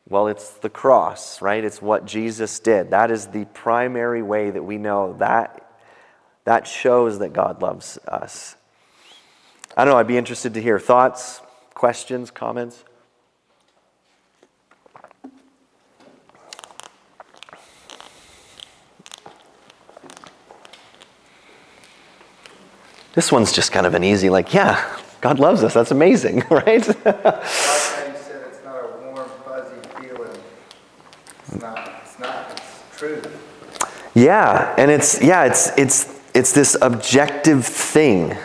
Well, it's the cross, right? It's what Jesus did. That is the primary way that we know that that shows that God loves us. I don't know, I'd be interested to hear thoughts, questions, comments. This one's just kind of an easy, like, yeah, God loves us. That's amazing, right? you said it's not a warm, fuzzy feeling. It's not, it's not, it's true. yeah, and it's yeah, it's it's it's this objective thing,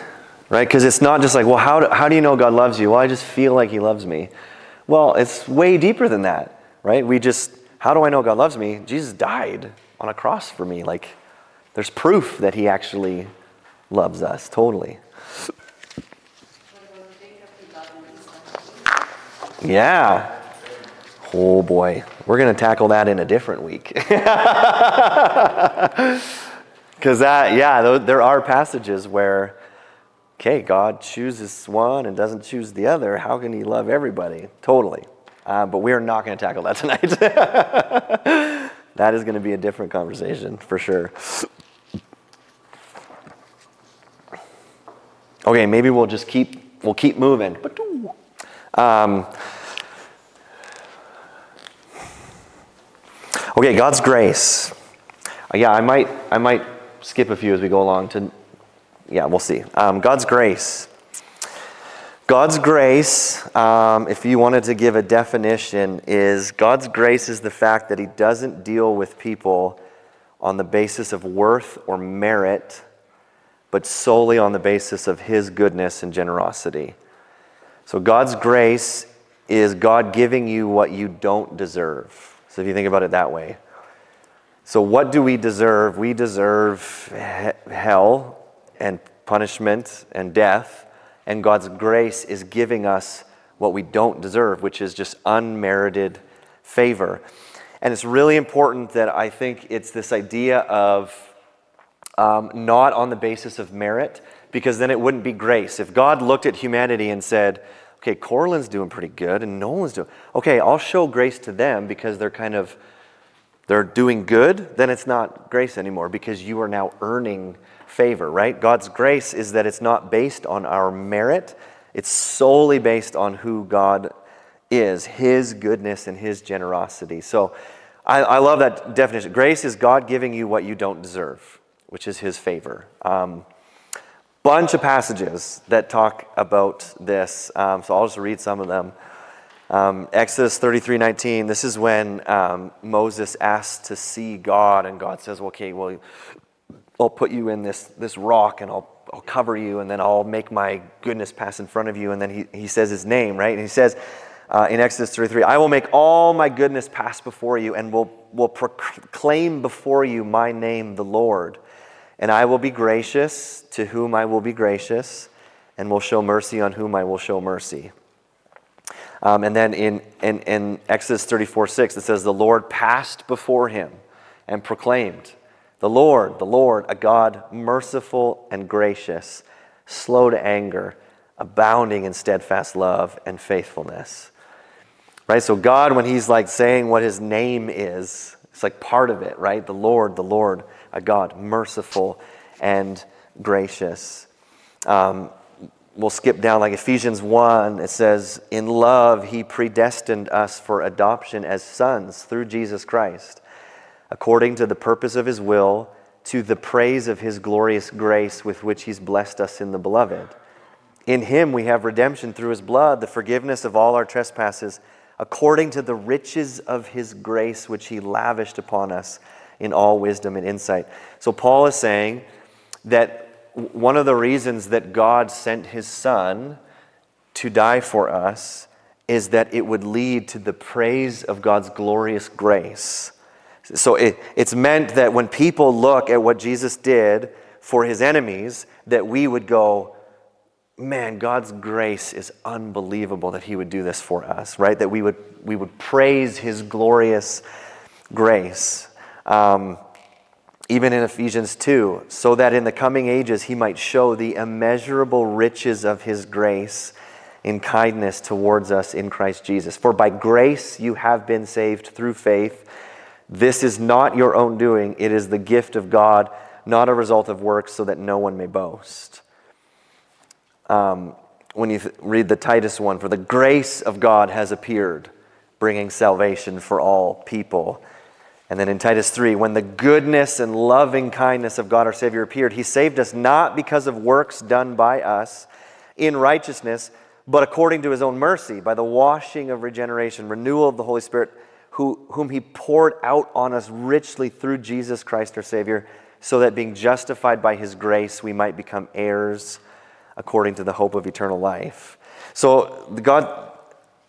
right? Because it's not just like, well, how do, how do you know God loves you? Well, I just feel like He loves me. Well, it's way deeper than that, right? We just, how do I know God loves me? Jesus died on a cross for me. Like, there's proof that He actually loves us totally. Yeah. Oh boy, we're going to tackle that in a different week. Because that, yeah, there are passages where, okay, God chooses one and doesn't choose the other. How can He love everybody? Totally. Uh, but we are not going to tackle that tonight. that is going to be a different conversation for sure. Okay, maybe we'll just keep we'll keep moving. Um, okay, God's grace. Uh, yeah, I might, I might skip a few as we go along to, yeah, we'll see. Um, God's grace. God's grace, um, if you wanted to give a definition, is God's grace is the fact that He doesn't deal with people on the basis of worth or merit, but solely on the basis of His goodness and generosity. So God's grace is God giving you what you don't deserve. So if you think about it that way. So, what do we deserve? We deserve he- hell and punishment and death and God's grace is giving us what we don't deserve, which is just unmerited favor. And it's really important that I think it's this idea of um, not on the basis of merit, because then it wouldn't be grace. If God looked at humanity and said, okay, Corlin's doing pretty good and Nolan's doing, okay, I'll show grace to them because they're kind of, they're doing good, then it's not grace anymore because you are now earning favor, right? God's grace is that it's not based on our merit, it's solely based on who God is, His goodness and His generosity. So I, I love that definition. Grace is God giving you what you don't deserve, which is His favor. Um, bunch of passages that talk about this, um, so I'll just read some of them. Um, Exodus 33 19, this is when um, Moses asked to see God, and God says, Okay, well, I'll put you in this, this rock and I'll, I'll cover you and then I'll make my goodness pass in front of you. And then he, he says his name, right? And he says uh, in Exodus 33, I will make all my goodness pass before you and will, will proclaim before you my name, the Lord. And I will be gracious to whom I will be gracious and will show mercy on whom I will show mercy. Um, and then in, in, in Exodus 34 6, it says, The Lord passed before him and proclaimed, the Lord, the Lord, a God merciful and gracious, slow to anger, abounding in steadfast love and faithfulness. Right? So, God, when He's like saying what His name is, it's like part of it, right? The Lord, the Lord, a God merciful and gracious. Um, we'll skip down like Ephesians 1. It says, In love, He predestined us for adoption as sons through Jesus Christ according to the purpose of his will, to the praise of his glorious grace with which he's blessed us in the beloved. In him we have redemption through his blood, the forgiveness of all our trespasses, according to the riches of his grace which he lavished upon us in all wisdom and insight. So Paul is saying that one of the reasons that God sent his son to die for us is that it would lead to the praise of God's glorious grace. So it, it's meant that when people look at what Jesus did for his enemies, that we would go, man, God's grace is unbelievable that he would do this for us, right? That we would, we would praise his glorious grace. Um, even in Ephesians 2, so that in the coming ages he might show the immeasurable riches of his grace in kindness towards us in Christ Jesus. For by grace you have been saved through faith this is not your own doing, it is the gift of God, not a result of works, so that no one may boast. Um, when you th- read the Titus one, for the grace of God has appeared, bringing salvation for all people. And then in Titus 3, when the goodness and loving kindness of God our Savior appeared, He saved us not because of works done by us in righteousness, but according to His own mercy, by the washing of regeneration, renewal of the Holy Spirit who, whom he poured out on us richly through Jesus Christ our Savior, so that being justified by his grace, we might become heirs according to the hope of eternal life. So, God,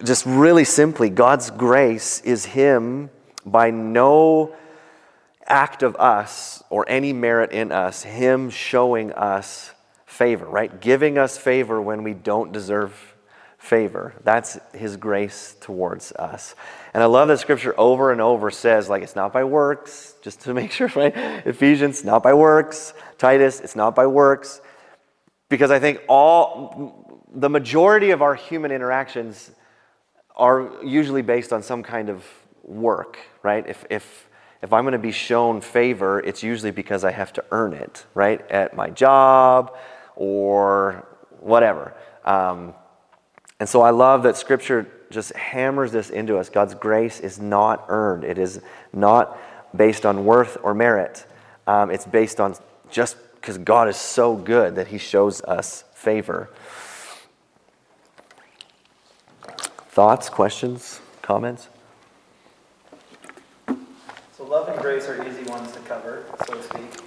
just really simply, God's grace is him by no act of us or any merit in us, him showing us favor, right? Giving us favor when we don't deserve favor. That's his grace towards us. And I love that scripture over and over says, like, it's not by works, just to make sure, right? Ephesians, not by works. Titus, it's not by works. Because I think all, the majority of our human interactions are usually based on some kind of work, right? If, if, if I'm going to be shown favor, it's usually because I have to earn it, right? At my job or whatever. Um, And so I love that scripture just hammers this into us. God's grace is not earned, it is not based on worth or merit. Um, it's based on just because God is so good that he shows us favor. Thoughts, questions, comments? Love and grace are easy ones to cover, so to speak.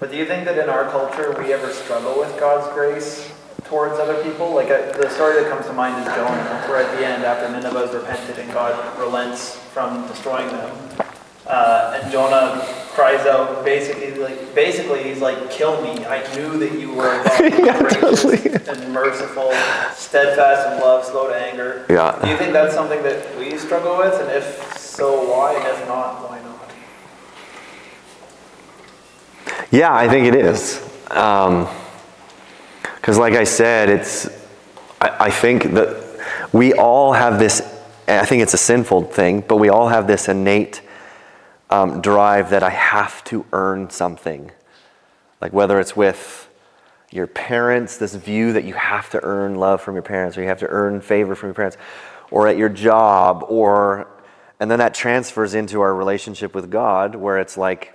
But do you think that in our culture we ever struggle with God's grace towards other people? Like the story that comes to mind is Jonah, where at the end, after Nineveh has repented and God relents from destroying them, uh, and Jonah cries out, basically, like basically, he's like, "Kill me! I knew that you were Yeah, gracious, totally. and merciful, steadfast in love, slow to anger." Yeah. Do you think that's something that we struggle with? And if so, why? And if not, why not? Yeah, I think it is. Because, like I said, it's, I, I think that we all have this, I think it's a sinful thing, but we all have this innate um, drive that I have to earn something. Like whether it's with your parents, this view that you have to earn love from your parents, or you have to earn favor from your parents, or at your job, or, and then that transfers into our relationship with God, where it's like,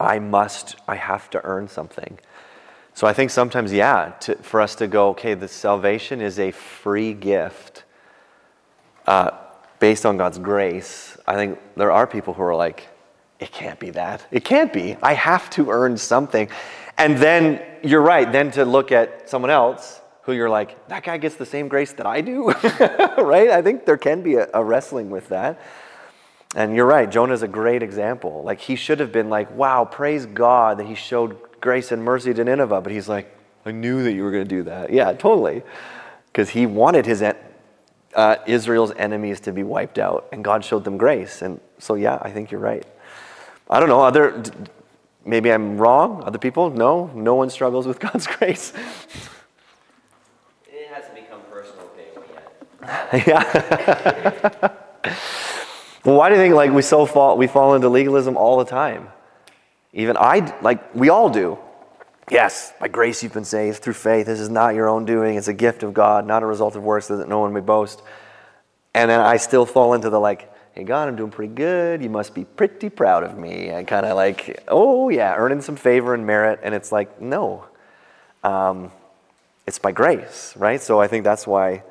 I must, I have to earn something. So I think sometimes, yeah, to, for us to go, okay, the salvation is a free gift uh, based on God's grace. I think there are people who are like, it can't be that. It can't be. I have to earn something. And then you're right, then to look at someone else who you're like, that guy gets the same grace that I do, right? I think there can be a, a wrestling with that. And you're right, Jonah's a great example. Like he should have been like, wow, praise God that he showed grace and mercy to Nineveh. But he's like, I knew that you were going to do that. Yeah, totally. Because he wanted his uh, Israel's enemies to be wiped out, and God showed them grace. And so, yeah, I think you're right. I don't know. Other, maybe I'm wrong. Other people, no, no one struggles with God's grace. It hasn't become personal yet. yeah. well, why do you think like we so fall we fall into legalism all the time? Even I like we all do. Yes, by grace you've been saved through faith. This is not your own doing. It's a gift of God, not a result of works, that no one may boast. And then I still fall into the like, hey God, I'm doing pretty good. You must be pretty proud of me. And kind of like, oh yeah, earning some favor and merit. And it's like, no, um, it's by grace, right? So I think that's why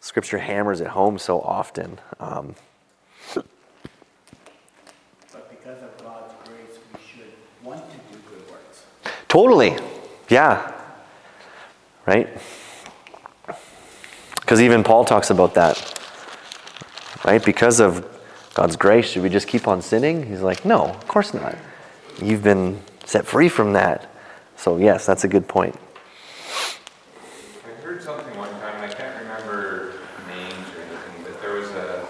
Scripture hammers it home so often. Um, But because of God's grace, we should want to do good works. Totally. Yeah. Right? Because even Paul talks about that. Right? Because of God's grace, should we just keep on sinning? He's like, no, of course not. You've been set free from that. So, yes, that's a good point. I heard something one time, and I can't remember names or anything, but there was a,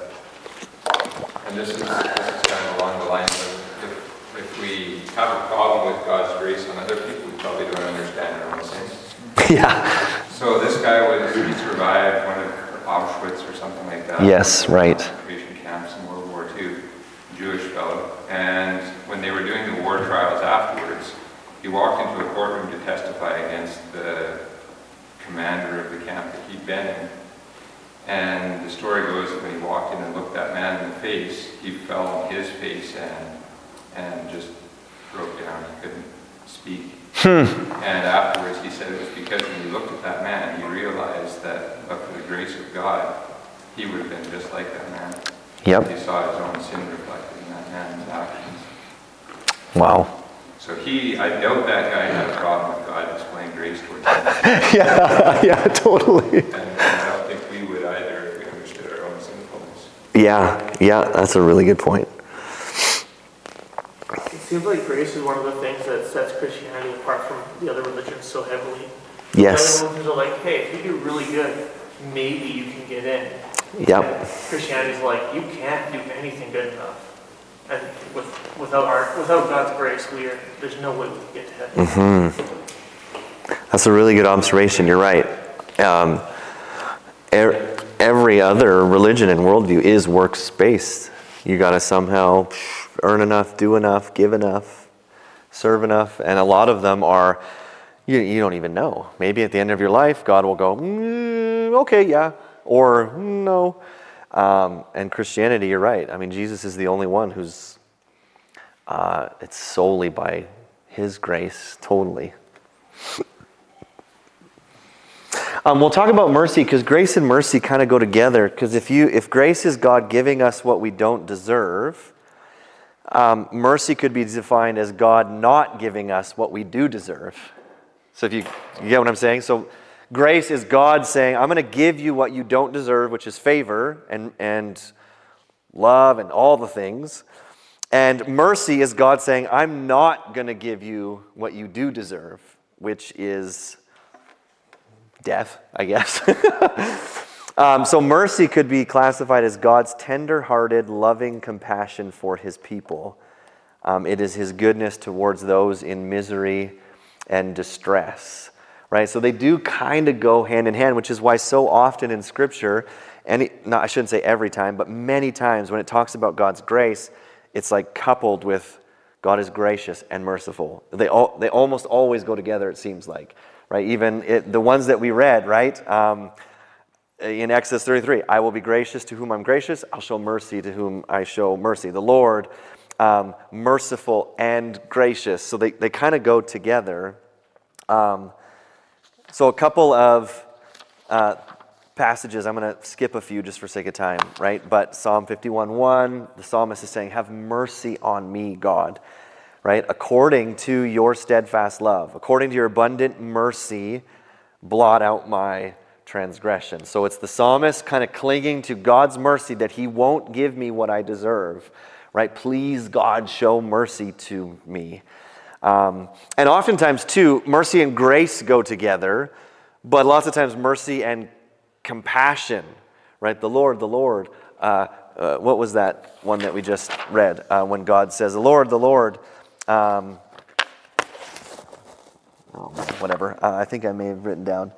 and this is, this is kind of along the lines of, if, if we have a problem with God's grace on other people, we probably don't understand our own sins. yeah. So this guy was, he survived one of Auschwitz or something like that. Yes, right. Concentration camps in World War II, Jewish fellow. And when they were doing the war trials afterwards, he walked into a courtroom to testify against the commander of the camp that he'd been in. And the story goes that when he walked in and looked that man in the face, he fell on his face and, and just broke down. He couldn't speak. Hmm. And afterwards, he said it was because when he looked at that man, he realized that, but for the grace of God, he would have been just like that man. Yep. He saw his own sin reflected in that man's actions. Wow. So he, I doubt that guy had a problem with God displaying grace towards him. yeah, yeah, totally. And and I don't think we would either if we understood our own sinfulness. Yeah, yeah, that's a really good point. Seems like grace is one of the things that sets Christianity apart from the other religions so heavily. Yes. The other religions are like, hey, if you do really good, maybe you can get in. Yep. And Christianity's like, you can't do anything good enough. And with, without our, without God's grace, we are, there's no way we can get to heaven. Mm-hmm. That's a really good observation. You're right. Um, er, every other religion and worldview is works based. You got to somehow earn enough, do enough, give enough, serve enough, and a lot of them are you, you don't even know. Maybe at the end of your life, God will go, mm, okay, yeah, or no. Um, and Christianity, you're right. I mean, Jesus is the only one who's, uh, it's solely by his grace, totally. Um, we'll talk about mercy because grace and mercy kind of go together. Because if you, if grace is God giving us what we don't deserve, um, mercy could be defined as God not giving us what we do deserve. So if you, you get what I'm saying? So grace is God saying, I'm going to give you what you don't deserve, which is favor and, and love and all the things. And mercy is God saying, I'm not going to give you what you do deserve, which is death, I guess. um, so mercy could be classified as God's tender-hearted, loving compassion for his people. Um, it is his goodness towards those in misery and distress. Right? So they do kind of go hand in hand, which is why so often in Scripture, and no, I shouldn't say every time, but many times when it talks about God's grace, it's like coupled with God is gracious and merciful. They, all, they almost always go together, it seems like right? Even it, the ones that we read, right? Um, in Exodus 33, I will be gracious to whom I'm gracious, I'll show mercy to whom I show mercy. The Lord, um, merciful and gracious. So they, they kind of go together. Um, so a couple of uh, passages, I'm going to skip a few just for sake of time, right? But Psalm 51:1, the psalmist is saying, Have mercy on me, God right? According to your steadfast love, according to your abundant mercy, blot out my transgression. So it's the psalmist kind of clinging to God's mercy that he won't give me what I deserve, right? Please, God, show mercy to me. Um, and oftentimes, too, mercy and grace go together, but lots of times, mercy and compassion, right? The Lord, the Lord. Uh, uh, what was that one that we just read uh, when God says, The Lord, the Lord, um, oh, whatever. Uh, I think I may have written down.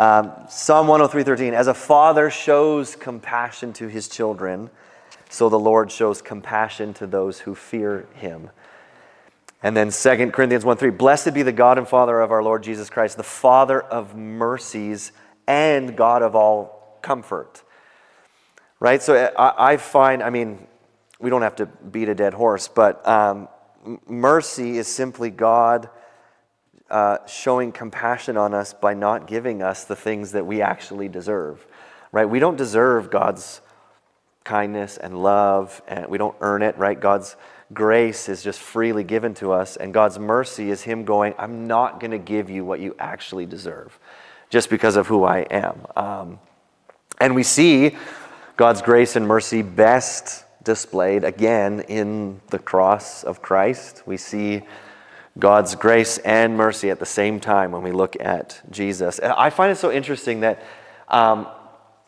Um, Psalm 103:13. As a father shows compassion to his children, so the Lord shows compassion to those who fear him. And then 2 Corinthians 1 3. Blessed be the God and Father of our Lord Jesus Christ, the Father of mercies and God of all comfort. Right? So I, I find, I mean, we don't have to beat a dead horse, but um, mercy is simply God uh, showing compassion on us by not giving us the things that we actually deserve. Right? We don't deserve God's kindness and love, and we don't earn it, right? God's grace is just freely given to us, and God's mercy is Him going, I'm not going to give you what you actually deserve just because of who I am. Um, and we see God's grace and mercy best displayed again in the cross of Christ. We see God's grace and mercy at the same time when we look at Jesus. I find it so interesting that, um,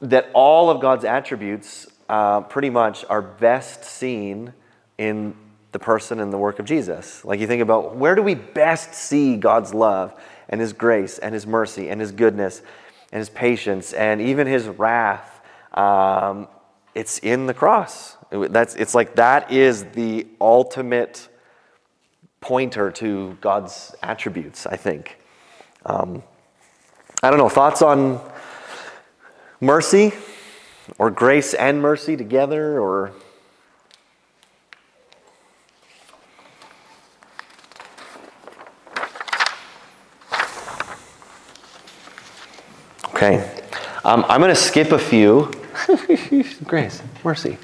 that all of God's attributes uh, pretty much are best seen in the person and the work of Jesus. Like you think about where do we best see God's love and His grace and His mercy and His goodness and His patience and even His wrath? Um, it's in the cross. That's, it's like that is the ultimate pointer to God's attributes, I think. Um, I don't know, thoughts on mercy or grace and mercy together or. Okay. Um, I'm going to skip a few. grace, mercy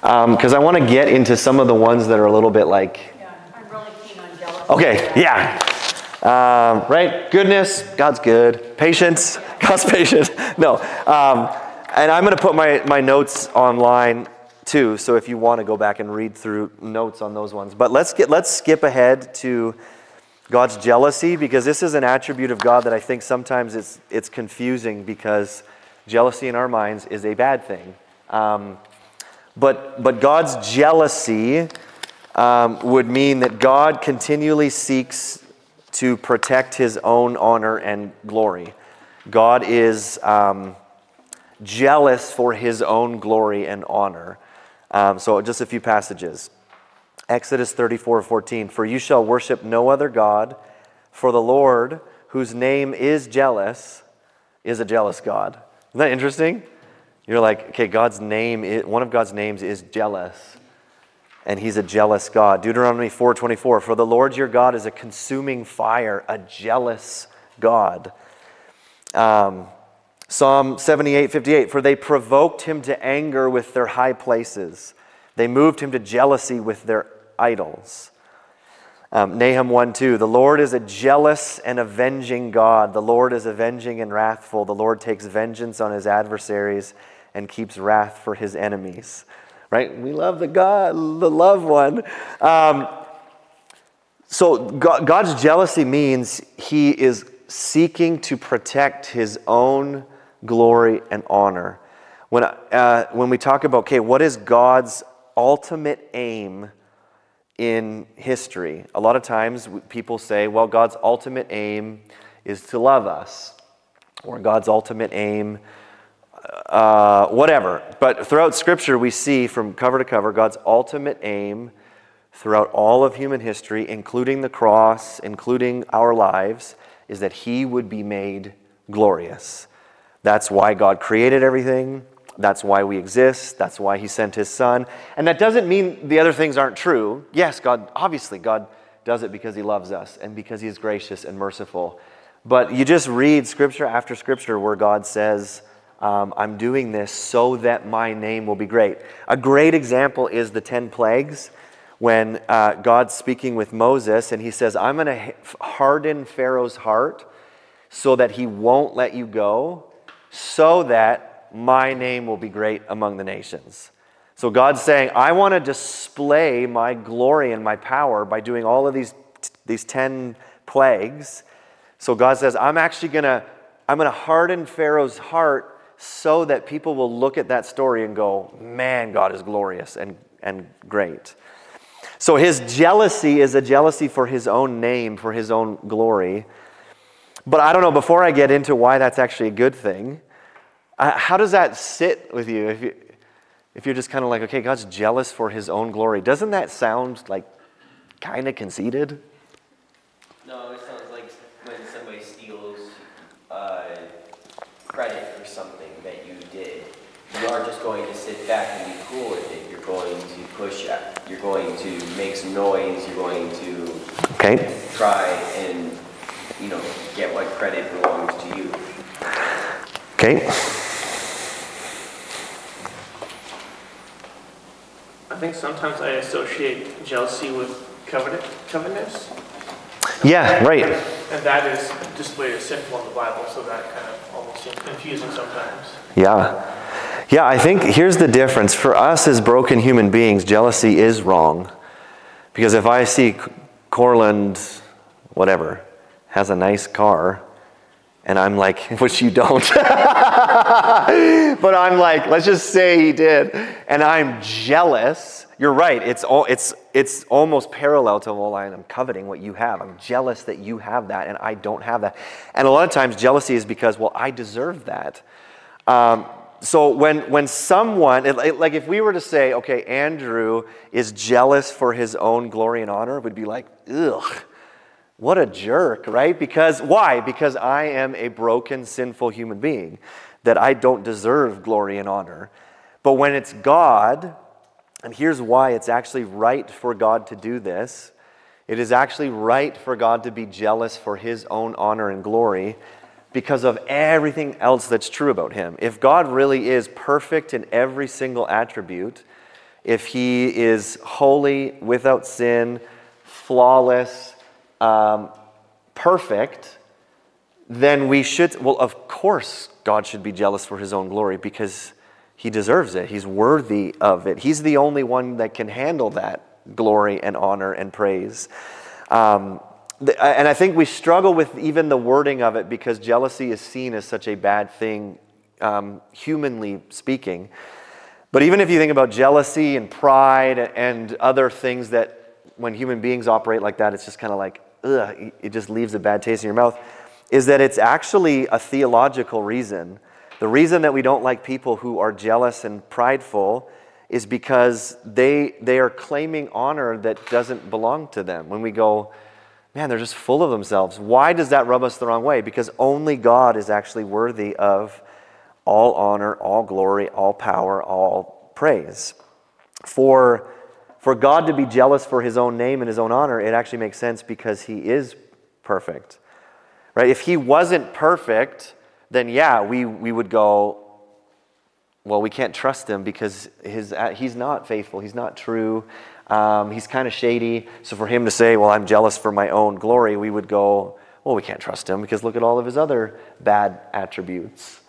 because um, I want to get into some of the ones that are a little bit like. Yeah, I'm really keen on jealousy. Okay, yeah. Um, right? Goodness, God's good. Patience, God's patient. No. Um, and I'm going to put my, my notes online too, so if you want to go back and read through notes on those ones. But let's get let's skip ahead to God's jealousy because this is an attribute of God that I think sometimes it's it's confusing because jealousy in our minds is a bad thing. Um, but, but God's jealousy um, would mean that God continually seeks to protect his own honor and glory. God is um, jealous for his own glory and honor. Um, so, just a few passages. Exodus 34 14. For you shall worship no other God, for the Lord, whose name is jealous, is a jealous God. Isn't that interesting? You're like, okay, God's name, is, one of God's names is jealous. And he's a jealous God. Deuteronomy 4:24, for the Lord your God is a consuming fire, a jealous God. Um, Psalm 78:58 for they provoked him to anger with their high places. They moved him to jealousy with their idols. Um, Nahum 1 2, the Lord is a jealous and avenging God. The Lord is avenging and wrathful. The Lord takes vengeance on his adversaries and keeps wrath for his enemies. Right? We love the God, the loved one. Um, so God, God's jealousy means he is seeking to protect his own glory and honor. When, uh, when we talk about, okay, what is God's ultimate aim in history? A lot of times people say, well, God's ultimate aim is to love us, or God's ultimate aim, uh, whatever. But throughout Scripture, we see from cover to cover God's ultimate aim throughout all of human history, including the cross, including our lives, is that He would be made glorious. That's why God created everything. That's why we exist. That's why He sent His Son. And that doesn't mean the other things aren't true. Yes, God, obviously, God does it because He loves us and because He is gracious and merciful. But you just read scripture after scripture where God says, um, I'm doing this so that my name will be great. A great example is the 10 plagues when uh, God's speaking with Moses and he says, I'm going to harden Pharaoh's heart so that he won't let you go, so that my name will be great among the nations. So God's saying, I want to display my glory and my power by doing all of these, these 10 plagues. So God says, I'm actually going to I'm going to harden Pharaoh's heart so that people will look at that story and go, man, God is glorious and, and great. So his jealousy is a jealousy for his own name, for his own glory. But I don't know, before I get into why that's actually a good thing, uh, how does that sit with you if, you if you're just kind of like, okay, God's jealous for his own glory? Doesn't that sound like kind of conceited? No, it sounds like when somebody steals uh, credit for something that you did, you aren't just going to sit back and be cool with it. You're going to push up. You're going to make some noise. You're going to Okay. try and, you know, get what credit belongs to you. Okay. I think sometimes I associate jealousy with covenant, covetousness, Yeah, right. and that is displayed as sinful in the Bible, so that kind of almost seems confusing sometimes. Yeah. Yeah, I think here's the difference. For us as broken human beings, jealousy is wrong. Because if I see Corland, whatever, has a nice car, and I'm like, which you don't, but I'm like, let's just say he did, and I'm jealous. You're right. It's all, it's it's almost parallel to well, I'm coveting what you have. I'm jealous that you have that, and I don't have that. And a lot of times, jealousy is because well, I deserve that. Um, so when when someone it- it- like if we were to say, okay, Andrew is jealous for his own glory and honor, would be like, ugh. What a jerk, right? Because why? Because I am a broken, sinful human being, that I don't deserve glory and honor. But when it's God, and here's why it's actually right for God to do this it is actually right for God to be jealous for his own honor and glory because of everything else that's true about him. If God really is perfect in every single attribute, if he is holy, without sin, flawless, um, perfect, then we should, well, of course, God should be jealous for his own glory because he deserves it. He's worthy of it. He's the only one that can handle that glory and honor and praise. Um, and I think we struggle with even the wording of it because jealousy is seen as such a bad thing, um, humanly speaking. But even if you think about jealousy and pride and other things that when human beings operate like that, it's just kind of like, ugh, it just leaves a bad taste in your mouth, is that it's actually a theological reason. The reason that we don't like people who are jealous and prideful is because they, they are claiming honor that doesn't belong to them. When we go, man, they're just full of themselves. Why does that rub us the wrong way? Because only God is actually worthy of all honor, all glory, all power, all praise. For, for God to be jealous for his own name and his own honor, it actually makes sense because he is perfect. Right? If he wasn't perfect, then yeah, we, we would go, well, we can't trust him because his, he's not faithful, he's not true, um, he's kind of shady. So for him to say, well, I'm jealous for my own glory, we would go, well, we can't trust him because look at all of his other bad attributes.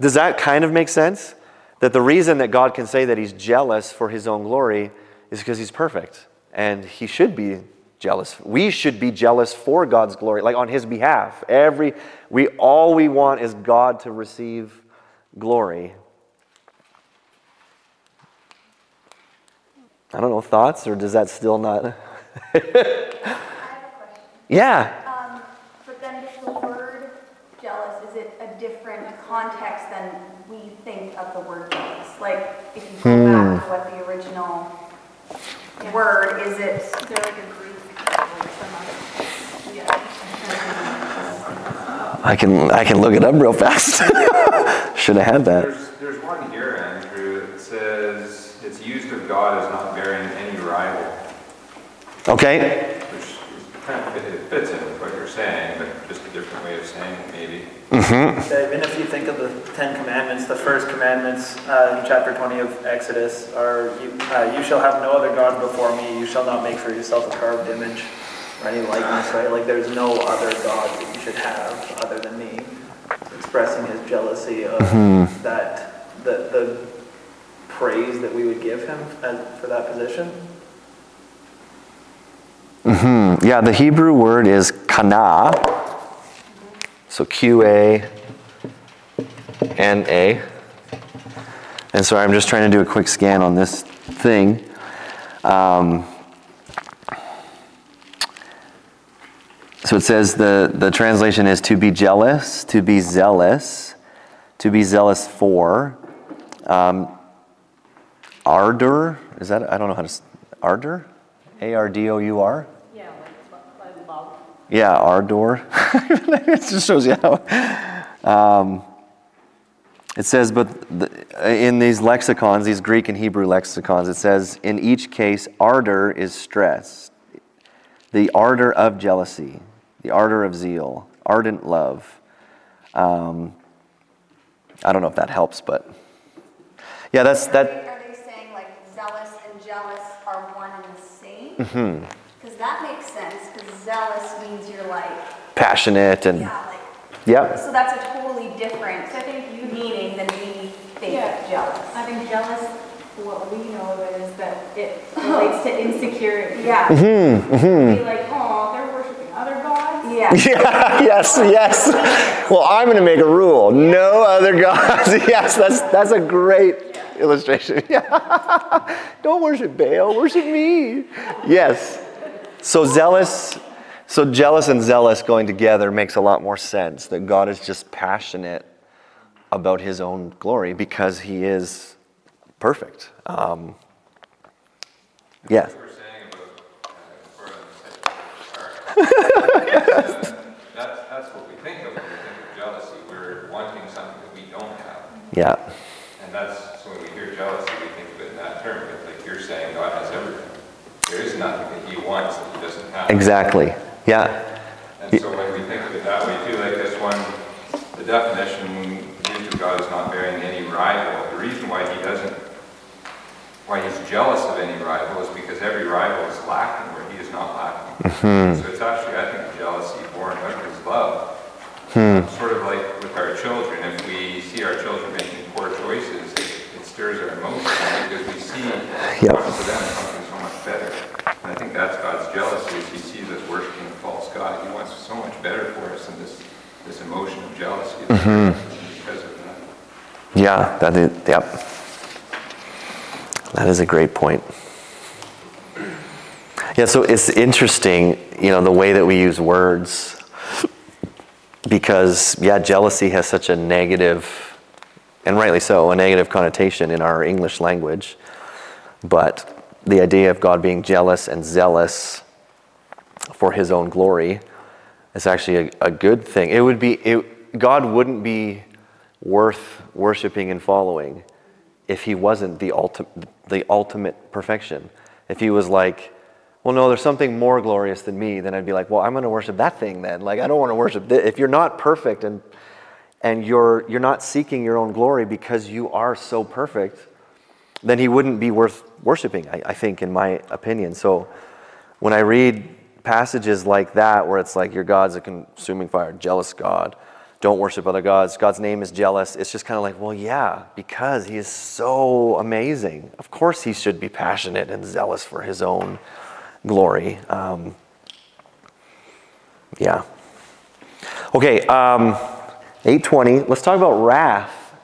Does that kind of make sense? That the reason that God can say that he's jealous for his own glory is because he's perfect and he should be jealous. We should be jealous for God's glory, like on his behalf. Every we all we want is God to receive glory. I don't know, thoughts, or does that still not? I have a question. yeah. Um, but then is the word jealous, is it a different context than we think of the word jealous? Like, if you go back to what the original word, is it? Is there like a Greek word Yeah. I can I can look it up real fast. Should have had that. There's, there's one here, Andrew, that says it's used of God is not bearing any rival, Okay. which kind of, it fits in with what you're saying, but just a different way of saying it maybe. Yeah, Even if you think of the Ten Commandments, the first commandments uh, in chapter 20 of Exodus are, you, uh, you shall have no other God before me, you shall not make for yourself a carved image or any likeness, right? Like there's no other God that you should have other than me. Expressing his jealousy of that, the, the praise that we would give him for that position. Hmm. Yeah, the Hebrew word is kana. So Q A N A. And so I'm just trying to do a quick scan on this thing. Um, so it says the, the translation is to be jealous, to be zealous, to be zealous for. Um, ardor, is that, I don't know how to, ardor? A R D O U R? Yeah, like, like love. Yeah, ardor. it just shows you how. Um, it says, but the, in these lexicons, these Greek and Hebrew lexicons, it says, in each case, ardor is stressed. The ardor of jealousy, the ardor of zeal, ardent love. Um, I don't know if that helps, but yeah, that's that. they- Are they saying like zealous and jealous are one and the same? Mm-hmm. Because that makes sense, because zealous means you're like, Passionate and yeah, like, yep. so that's a totally different So I think you meaning than we think Yeah. of jealous. I think jealous, what we know of it is that it relates to insecurity. Yeah, Be like, oh, they're worshiping other gods. yeah. Yeah, yes, yes. Well, I'm going to make a rule. No other gods. Yes, that's that's a great illustration. Yeah. Don't worship Baal, worship me. Yes. So zealous, so jealous and zealous going together makes a lot more sense that God is just passionate about his own glory because he is perfect. Um, yes. About, uh, that's, that's what we think of when we think of jealousy. We're wanting something that we don't have. Yeah. And that's, so when we hear jealousy, we think of it in that term, but like you're saying, God has everything. There is nothing that he wants that he doesn't. Exactly. Yeah. And so when we think of it that way too, like this one, the definition of God is not bearing any rival. The reason why he doesn't, why he's jealous of any rival is because every rival is lacking where he is not lacking. Mm-hmm. So it's actually, I think, jealousy born out of his love. Hmm. Sort of like with our children, if we see our children making poor choices, it it stirs our emotions because we see Yep. what to them something so much better. And I think that's God's jealousy, he sees us worshiping a false God. He wants so much better for us than this, this emotion of jealousy. Mm-hmm. Because of that. Yeah, that is, yep. That is a great point. Yeah, so it's interesting, you know, the way that we use words. Because, yeah, jealousy has such a negative, and rightly so, a negative connotation in our English language. But the idea of God being jealous and zealous for his own glory is actually a, a good thing. It would be, it, God wouldn't be worth worshiping and following if he wasn't the, ulti- the ultimate perfection. If he was like, well, no, there's something more glorious than me, then I'd be like, well, I'm going to worship that thing then. Like, I don't want to worship this. If you're not perfect and, and you're, you're not seeking your own glory because you are so perfect, then he wouldn't be worth worshiping, I, I think, in my opinion. So when I read passages like that, where it's like, your God's a consuming fire, jealous God, don't worship other gods, God's name is jealous, it's just kind of like, well, yeah, because he is so amazing. Of course, he should be passionate and zealous for his own glory. Um, yeah. Okay, um, 820, let's talk about wrath,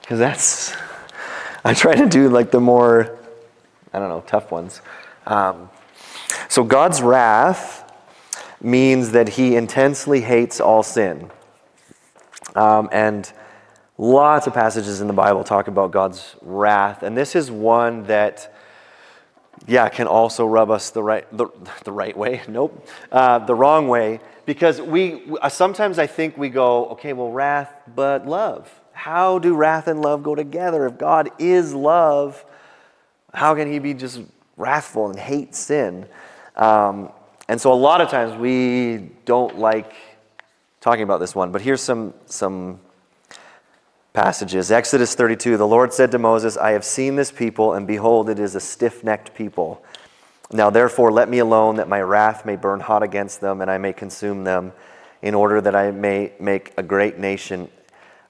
because that's. I try to do like the more, I don't know, tough ones. Um, so God's wrath means that he intensely hates all sin. Um, and lots of passages in the Bible talk about God's wrath. And this is one that, yeah, can also rub us the right, the, the right way. Nope. Uh, the wrong way. Because we, sometimes I think we go, okay, well, wrath, but love. How do wrath and love go together? If God is love, how can he be just wrathful and hate sin? Um, and so a lot of times we don't like talking about this one, but here's some, some passages. Exodus 32 The Lord said to Moses, I have seen this people, and behold, it is a stiff necked people. Now therefore, let me alone, that my wrath may burn hot against them, and I may consume them, in order that I may make a great nation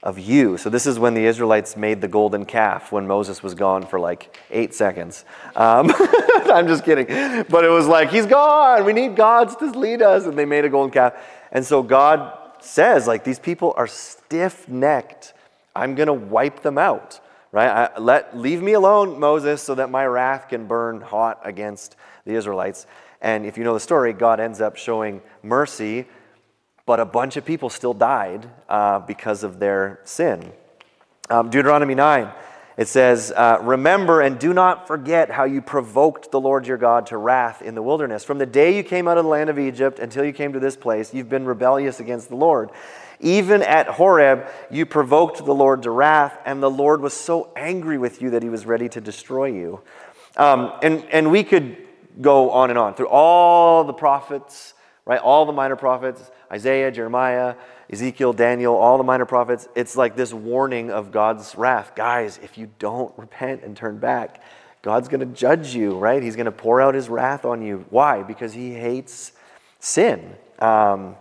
of you. So this is when the Israelites made the golden calf when Moses was gone for like eight seconds. Um, I'm just kidding. But it was like, he's gone. We need gods to lead us. And they made a golden calf. And so God says, like, these people are stiff necked. I'm going to wipe them out. Right? I, let, leave me alone, Moses, so that my wrath can burn hot against the Israelites. And if you know the story, God ends up showing mercy but a bunch of people still died uh, because of their sin. Um, Deuteronomy 9, it says, uh, Remember and do not forget how you provoked the Lord your God to wrath in the wilderness. From the day you came out of the land of Egypt until you came to this place, you've been rebellious against the Lord. Even at Horeb, you provoked the Lord to wrath, and the Lord was so angry with you that he was ready to destroy you. Um, and, and we could go on and on through all the prophets, right? All the minor prophets Isaiah, Jeremiah, Ezekiel, Daniel, all the minor prophets, it's like this warning of God's wrath. Guys, if you don't repent and turn back, God's going to judge you, right? He's going to pour out his wrath on you. Why? Because he hates sin. Um,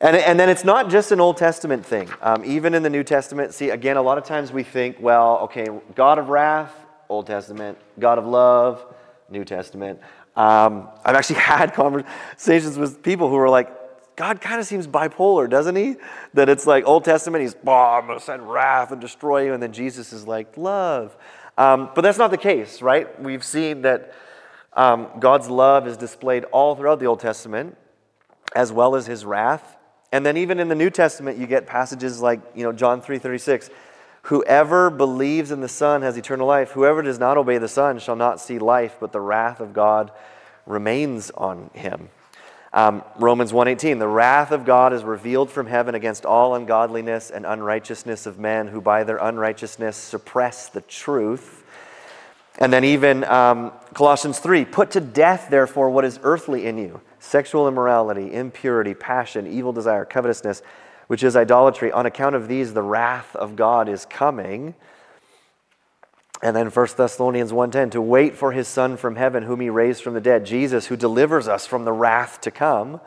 and, and then it's not just an Old Testament thing. Um, even in the New Testament, see, again, a lot of times we think, well, okay, God of wrath, Old Testament, God of love, New Testament. Um, I've actually had conversations with people who are like, God kind of seems bipolar, doesn't he? That it's like Old Testament, he's, oh, I'm going to send wrath and destroy you. And then Jesus is like, love. Um, but that's not the case, right? We've seen that um, God's love is displayed all throughout the Old Testament, as well as his wrath. And then even in the New Testament, you get passages like, you know, John 3.36, Whoever believes in the Son has eternal life. Whoever does not obey the Son shall not see life, but the wrath of God remains on him. Um, Romans 1:18, the wrath of God is revealed from heaven against all ungodliness and unrighteousness of men who by their unrighteousness suppress the truth. And then even um, Colossians 3, put to death, therefore, what is earthly in you sexual immorality, impurity, passion, evil desire, covetousness, which is idolatry. On account of these, the wrath of God is coming. And then 1 Thessalonians 1:10 to wait for his son from heaven whom he raised from the dead, Jesus who delivers us from the wrath to come.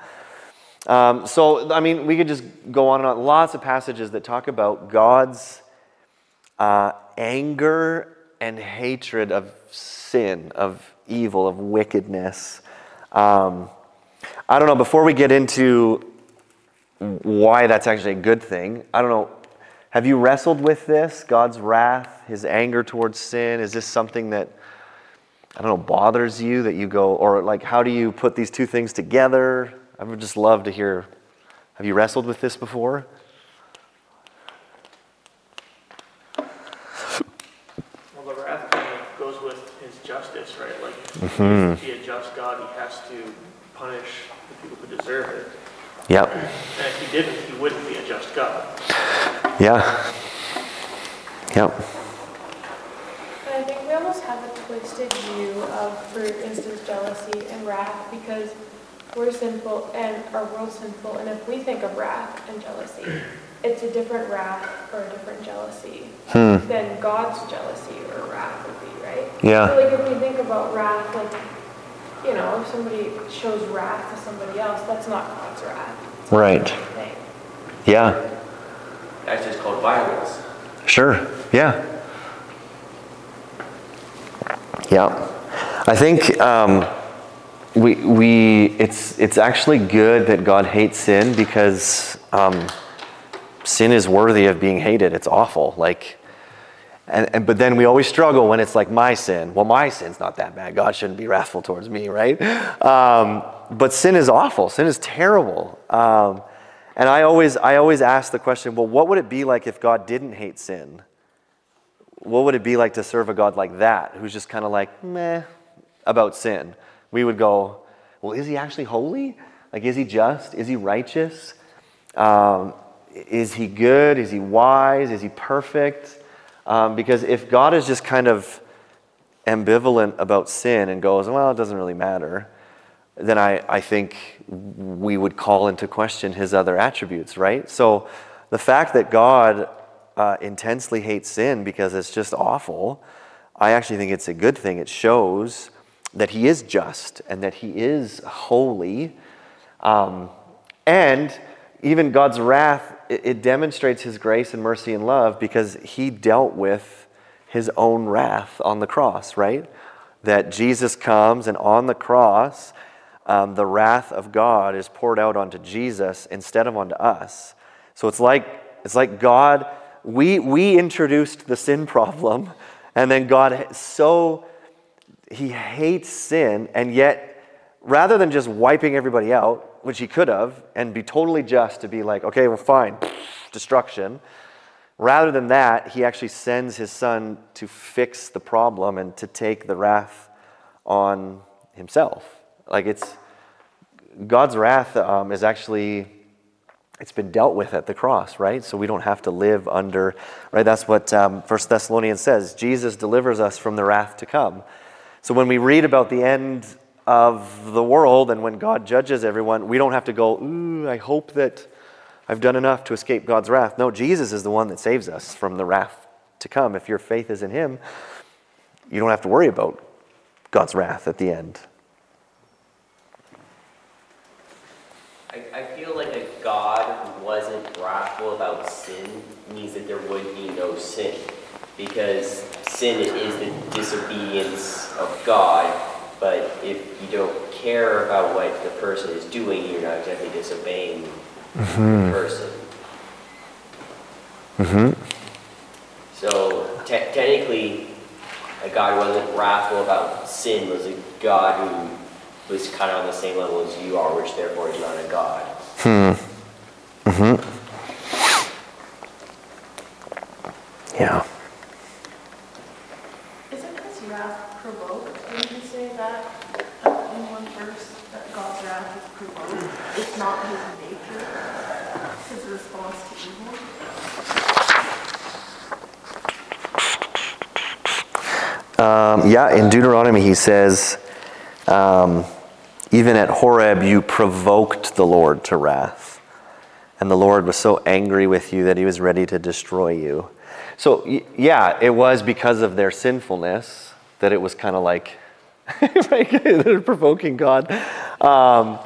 Um, so I mean, we could just go on and on. Lots of passages that talk about God's uh, anger and hatred of sin, of evil, of wickedness. Um, I don't know. Before we get into why that's actually a good thing, I don't know. Have you wrestled with this, God's wrath, his anger towards sin? Is this something that, I don't know, bothers you that you go, or like, how do you put these two things together? I would just love to hear. Have you wrestled with this before? Well, the wrath kind of goes with his justice, right? Like, Mhm. to be a just God, he has to punish the people who deserve it. Yep. And if he didn't, he wouldn't be a just God. Yeah. Yep. I think we almost have a twisted view of, for instance, jealousy and wrath because we're sinful and our world's sinful. And if we think of wrath and jealousy, it's a different wrath or a different jealousy hmm. than God's jealousy or wrath would be, right? Yeah. So like if we think about wrath, like, you know, if somebody shows wrath to somebody else, that's not God's wrath. It's Right. Yeah. That's just called violence. Sure. Yeah. Yeah. I think um, we, we it's, it's actually good that God hates sin because um, sin is worthy of being hated. It's awful. Like, and, and, but then we always struggle when it's like my sin. Well, my sin's not that bad. God shouldn't be wrathful towards me, right? Um, but sin is awful. Sin is terrible. And I always, I always ask the question, well, what would it be like if God didn't hate sin? What would it be like to serve a God like that, who's just kind of like, meh, about sin? We would go, well, is he actually holy? Like, is he just? Is he righteous? Um, is he good? Is he wise? Is he perfect? Um, because if God is just kind of ambivalent about sin and goes, well, it doesn't really matter, then I, I think we would call into question his other attributes, right? So the fact that God uh, intensely hates sin because it's just awful, I actually think it's a good thing. It shows that he is just and that he is holy. Um, and even God's wrath, it, it demonstrates his grace and mercy and love because he dealt with his own wrath on the cross, right? That Jesus comes and on the cross, um, the wrath of God is poured out onto Jesus instead of onto us. So it's like it's like God, we we introduced the sin problem, and then God so he hates sin, and yet rather than just wiping everybody out, which he could have, and be totally just to be like, okay, well, fine, destruction. Rather than that, he actually sends his son to fix the problem and to take the wrath on himself. Like it's God's wrath um, is actually it's been dealt with at the cross, right? So we don't have to live under, right? That's what um, First Thessalonians says. Jesus delivers us from the wrath to come. So when we read about the end of the world and when God judges everyone, we don't have to go, ooh, I hope that I've done enough to escape God's wrath. No, Jesus is the one that saves us from the wrath to come. If your faith is in Him, you don't have to worry about God's wrath at the end. I, I feel like a God who wasn't wrathful about sin means that there would be no sin. Because sin is the disobedience of God, but if you don't care about what the person is doing, you're not exactly disobeying the person. Mm-hmm. So te- technically, a God who wasn't wrathful about sin was a God who was kind of on the same level as you are, which therefore is not a God. Hmm. Mm-hmm. Yeah. Isn't his wrath provoked? Didn't you say that uh, in one verse that God's wrath is provoked? It's not his nature, his response to evil. Um, yeah, in Deuteronomy, he says, um, even at Horeb, you provoked the Lord to wrath. And the Lord was so angry with you that he was ready to destroy you. So, yeah, it was because of their sinfulness that it was kind of like, they're provoking God um,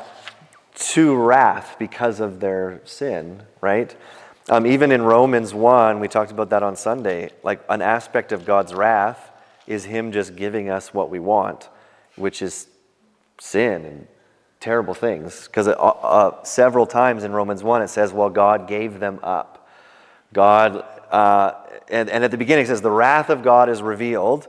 to wrath because of their sin, right? Um, even in Romans 1, we talked about that on Sunday, like an aspect of God's wrath is Him just giving us what we want, which is sin and terrible things. Because uh, uh, several times in Romans 1, it says, well, God gave them up. God, uh, and, and at the beginning it says, the wrath of God is revealed.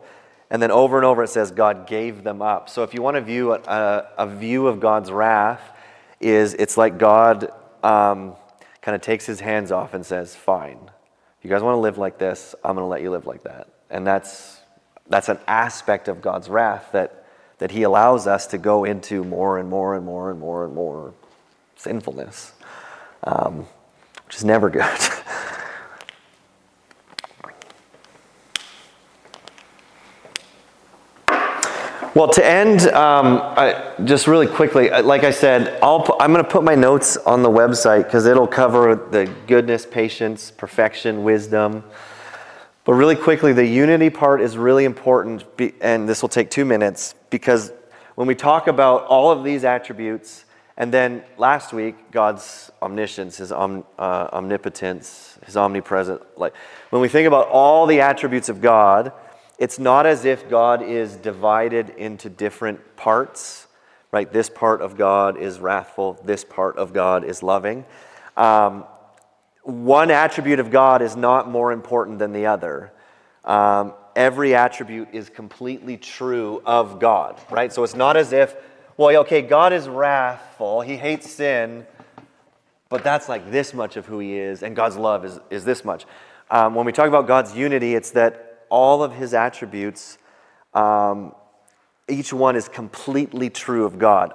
And then over and over it says, God gave them up. So if you want to view a, a, view of God's wrath, is it's like God um, kind of takes his hands off and says, fine, you guys want to live like this, I'm going to let you live like that. And that's, that's an aspect of God's wrath that, that He allows us to go into more and more and more and more and more sinfulness, um, which is never good. Well, to end, um, I, just really quickly, uh, like I said, i am going to put my notes on the website because it'll cover the goodness, patience, perfection, wisdom. But really quickly, the unity part is really important, and this will take two minutes because when we talk about all of these attributes, and then last week, God's omniscience, His om, uh, omnipotence, His omnipresent, like when we think about all the attributes of God, it's not as if God is divided into different parts, right? This part of God is wrathful, this part of God is loving. Um, one attribute of God is not more important than the other. Um, every attribute is completely true of God, right? So it's not as if, well, okay, God is wrathful, He hates sin, but that's like this much of who He is, and God's love is, is this much. Um, when we talk about God's unity, it's that all of His attributes, um, each one is completely true of God.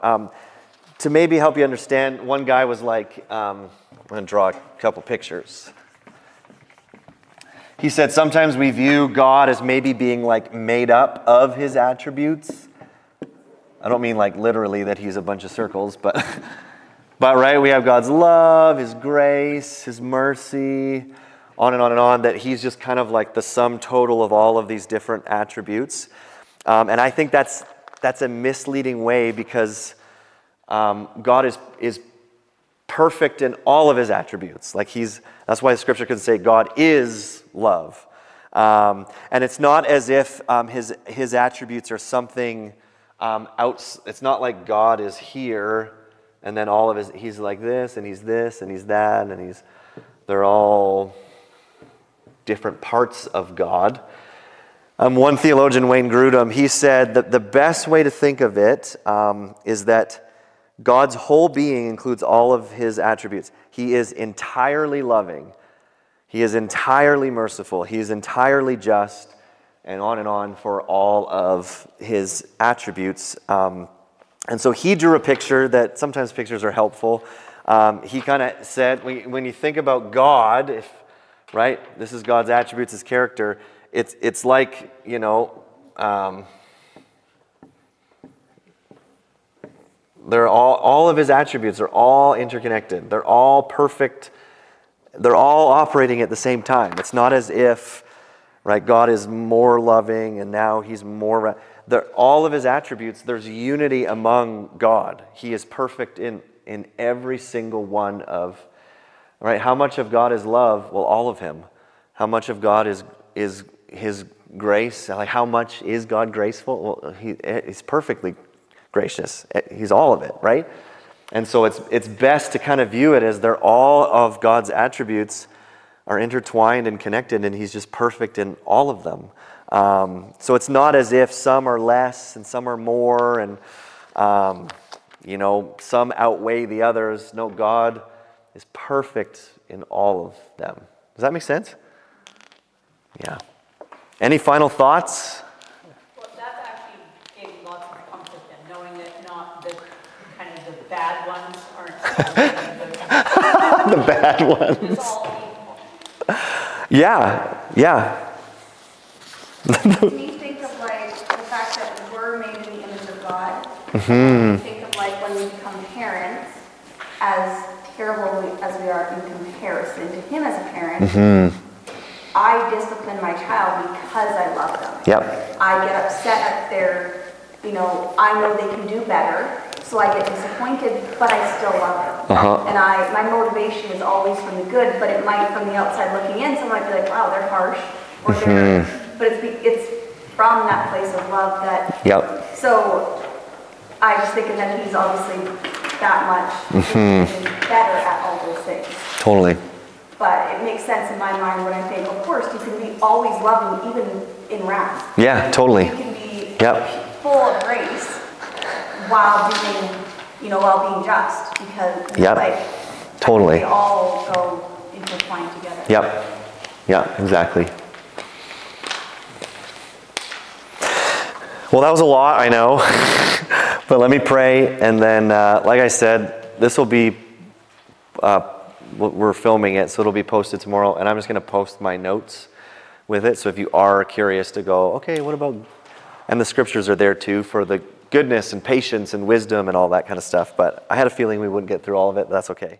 To maybe help you understand, one guy was like, um, I'm going to draw a couple pictures. He said sometimes we view God as maybe being like made up of his attributes. I don't mean like literally that he's a bunch of circles, but but right, we have God's love, his grace, his mercy, on and on and on, that he's just kind of like the sum total of all of these different attributes. Um, and I think that's that's a misleading way because um, God is is perfect in all of his attributes. Like he's, that's why the scripture can say God is love. Um, and it's not as if um, his, his attributes are something um, out, it's not like God is here and then all of his, he's like this and he's this and he's that and he's, they're all different parts of God. Um, one theologian, Wayne Grudem, he said that the best way to think of it um, is that God's whole being includes all of his attributes. He is entirely loving, he is entirely merciful, he is entirely just, and on and on for all of his attributes. Um, and so he drew a picture that sometimes pictures are helpful. Um, he kind of said, when, you think about God, if, right, this is God's attributes, his character, it's, it's like, you know, um, They're all, all of his attributes are all interconnected. They're all perfect. They're all operating at the same time. It's not as if, right, God is more loving and now he's more. They're, all of his attributes, there's unity among God. He is perfect in, in every single one of, right? How much of God is love? Well, all of him. How much of God is, is his grace? Like, how much is God graceful? Well, he, he's perfectly gracious. He's all of it, right? And so it's, it's best to kind of view it as they're all of God's attributes are intertwined and connected, and He's just perfect in all of them. Um, so it's not as if some are less and some are more, and um, you know some outweigh the others. No, God is perfect in all of them. Does that make sense? Yeah. Any final thoughts? Well, that actually gave me lots of comfort then, knowing that not the, kind of the bad ones aren't. the bad ones. Yeah, yeah. Me, think of like the fact that we're made in the image of God. Mm-hmm. Think of like when we become parents, as terrible as we are in comparison to Him as a parent. Mm-hmm. I discipline my child because I love them. Yep. I get upset at their, you know, I know they can do better, so I get disappointed, but I still love them. Uh-huh. And I, my motivation is always from the good, but it might, from the outside looking in, someone might be like, wow, they're harsh, or they're, but it's, be- it's from that place of love that, Yep. so I was thinking that he's obviously that much better at all those things. Totally. But it makes sense in my mind when I think, of course, you can be always loving even in wrath. Yeah, totally. You can be Yep. full of grace while being, you know, while being just because Yep. like Totally. they all go intertwined together. Yep. Yeah, exactly. Well, that was a lot, I know. but let me pray. And then, uh, like I said, this will be, uh, we're filming it, so it'll be posted tomorrow. And I'm just going to post my notes with it. So if you are curious to go, okay, what about And the scriptures are there too for the goodness and patience and wisdom and all that kind of stuff. But I had a feeling we wouldn't get through all of it. But that's okay.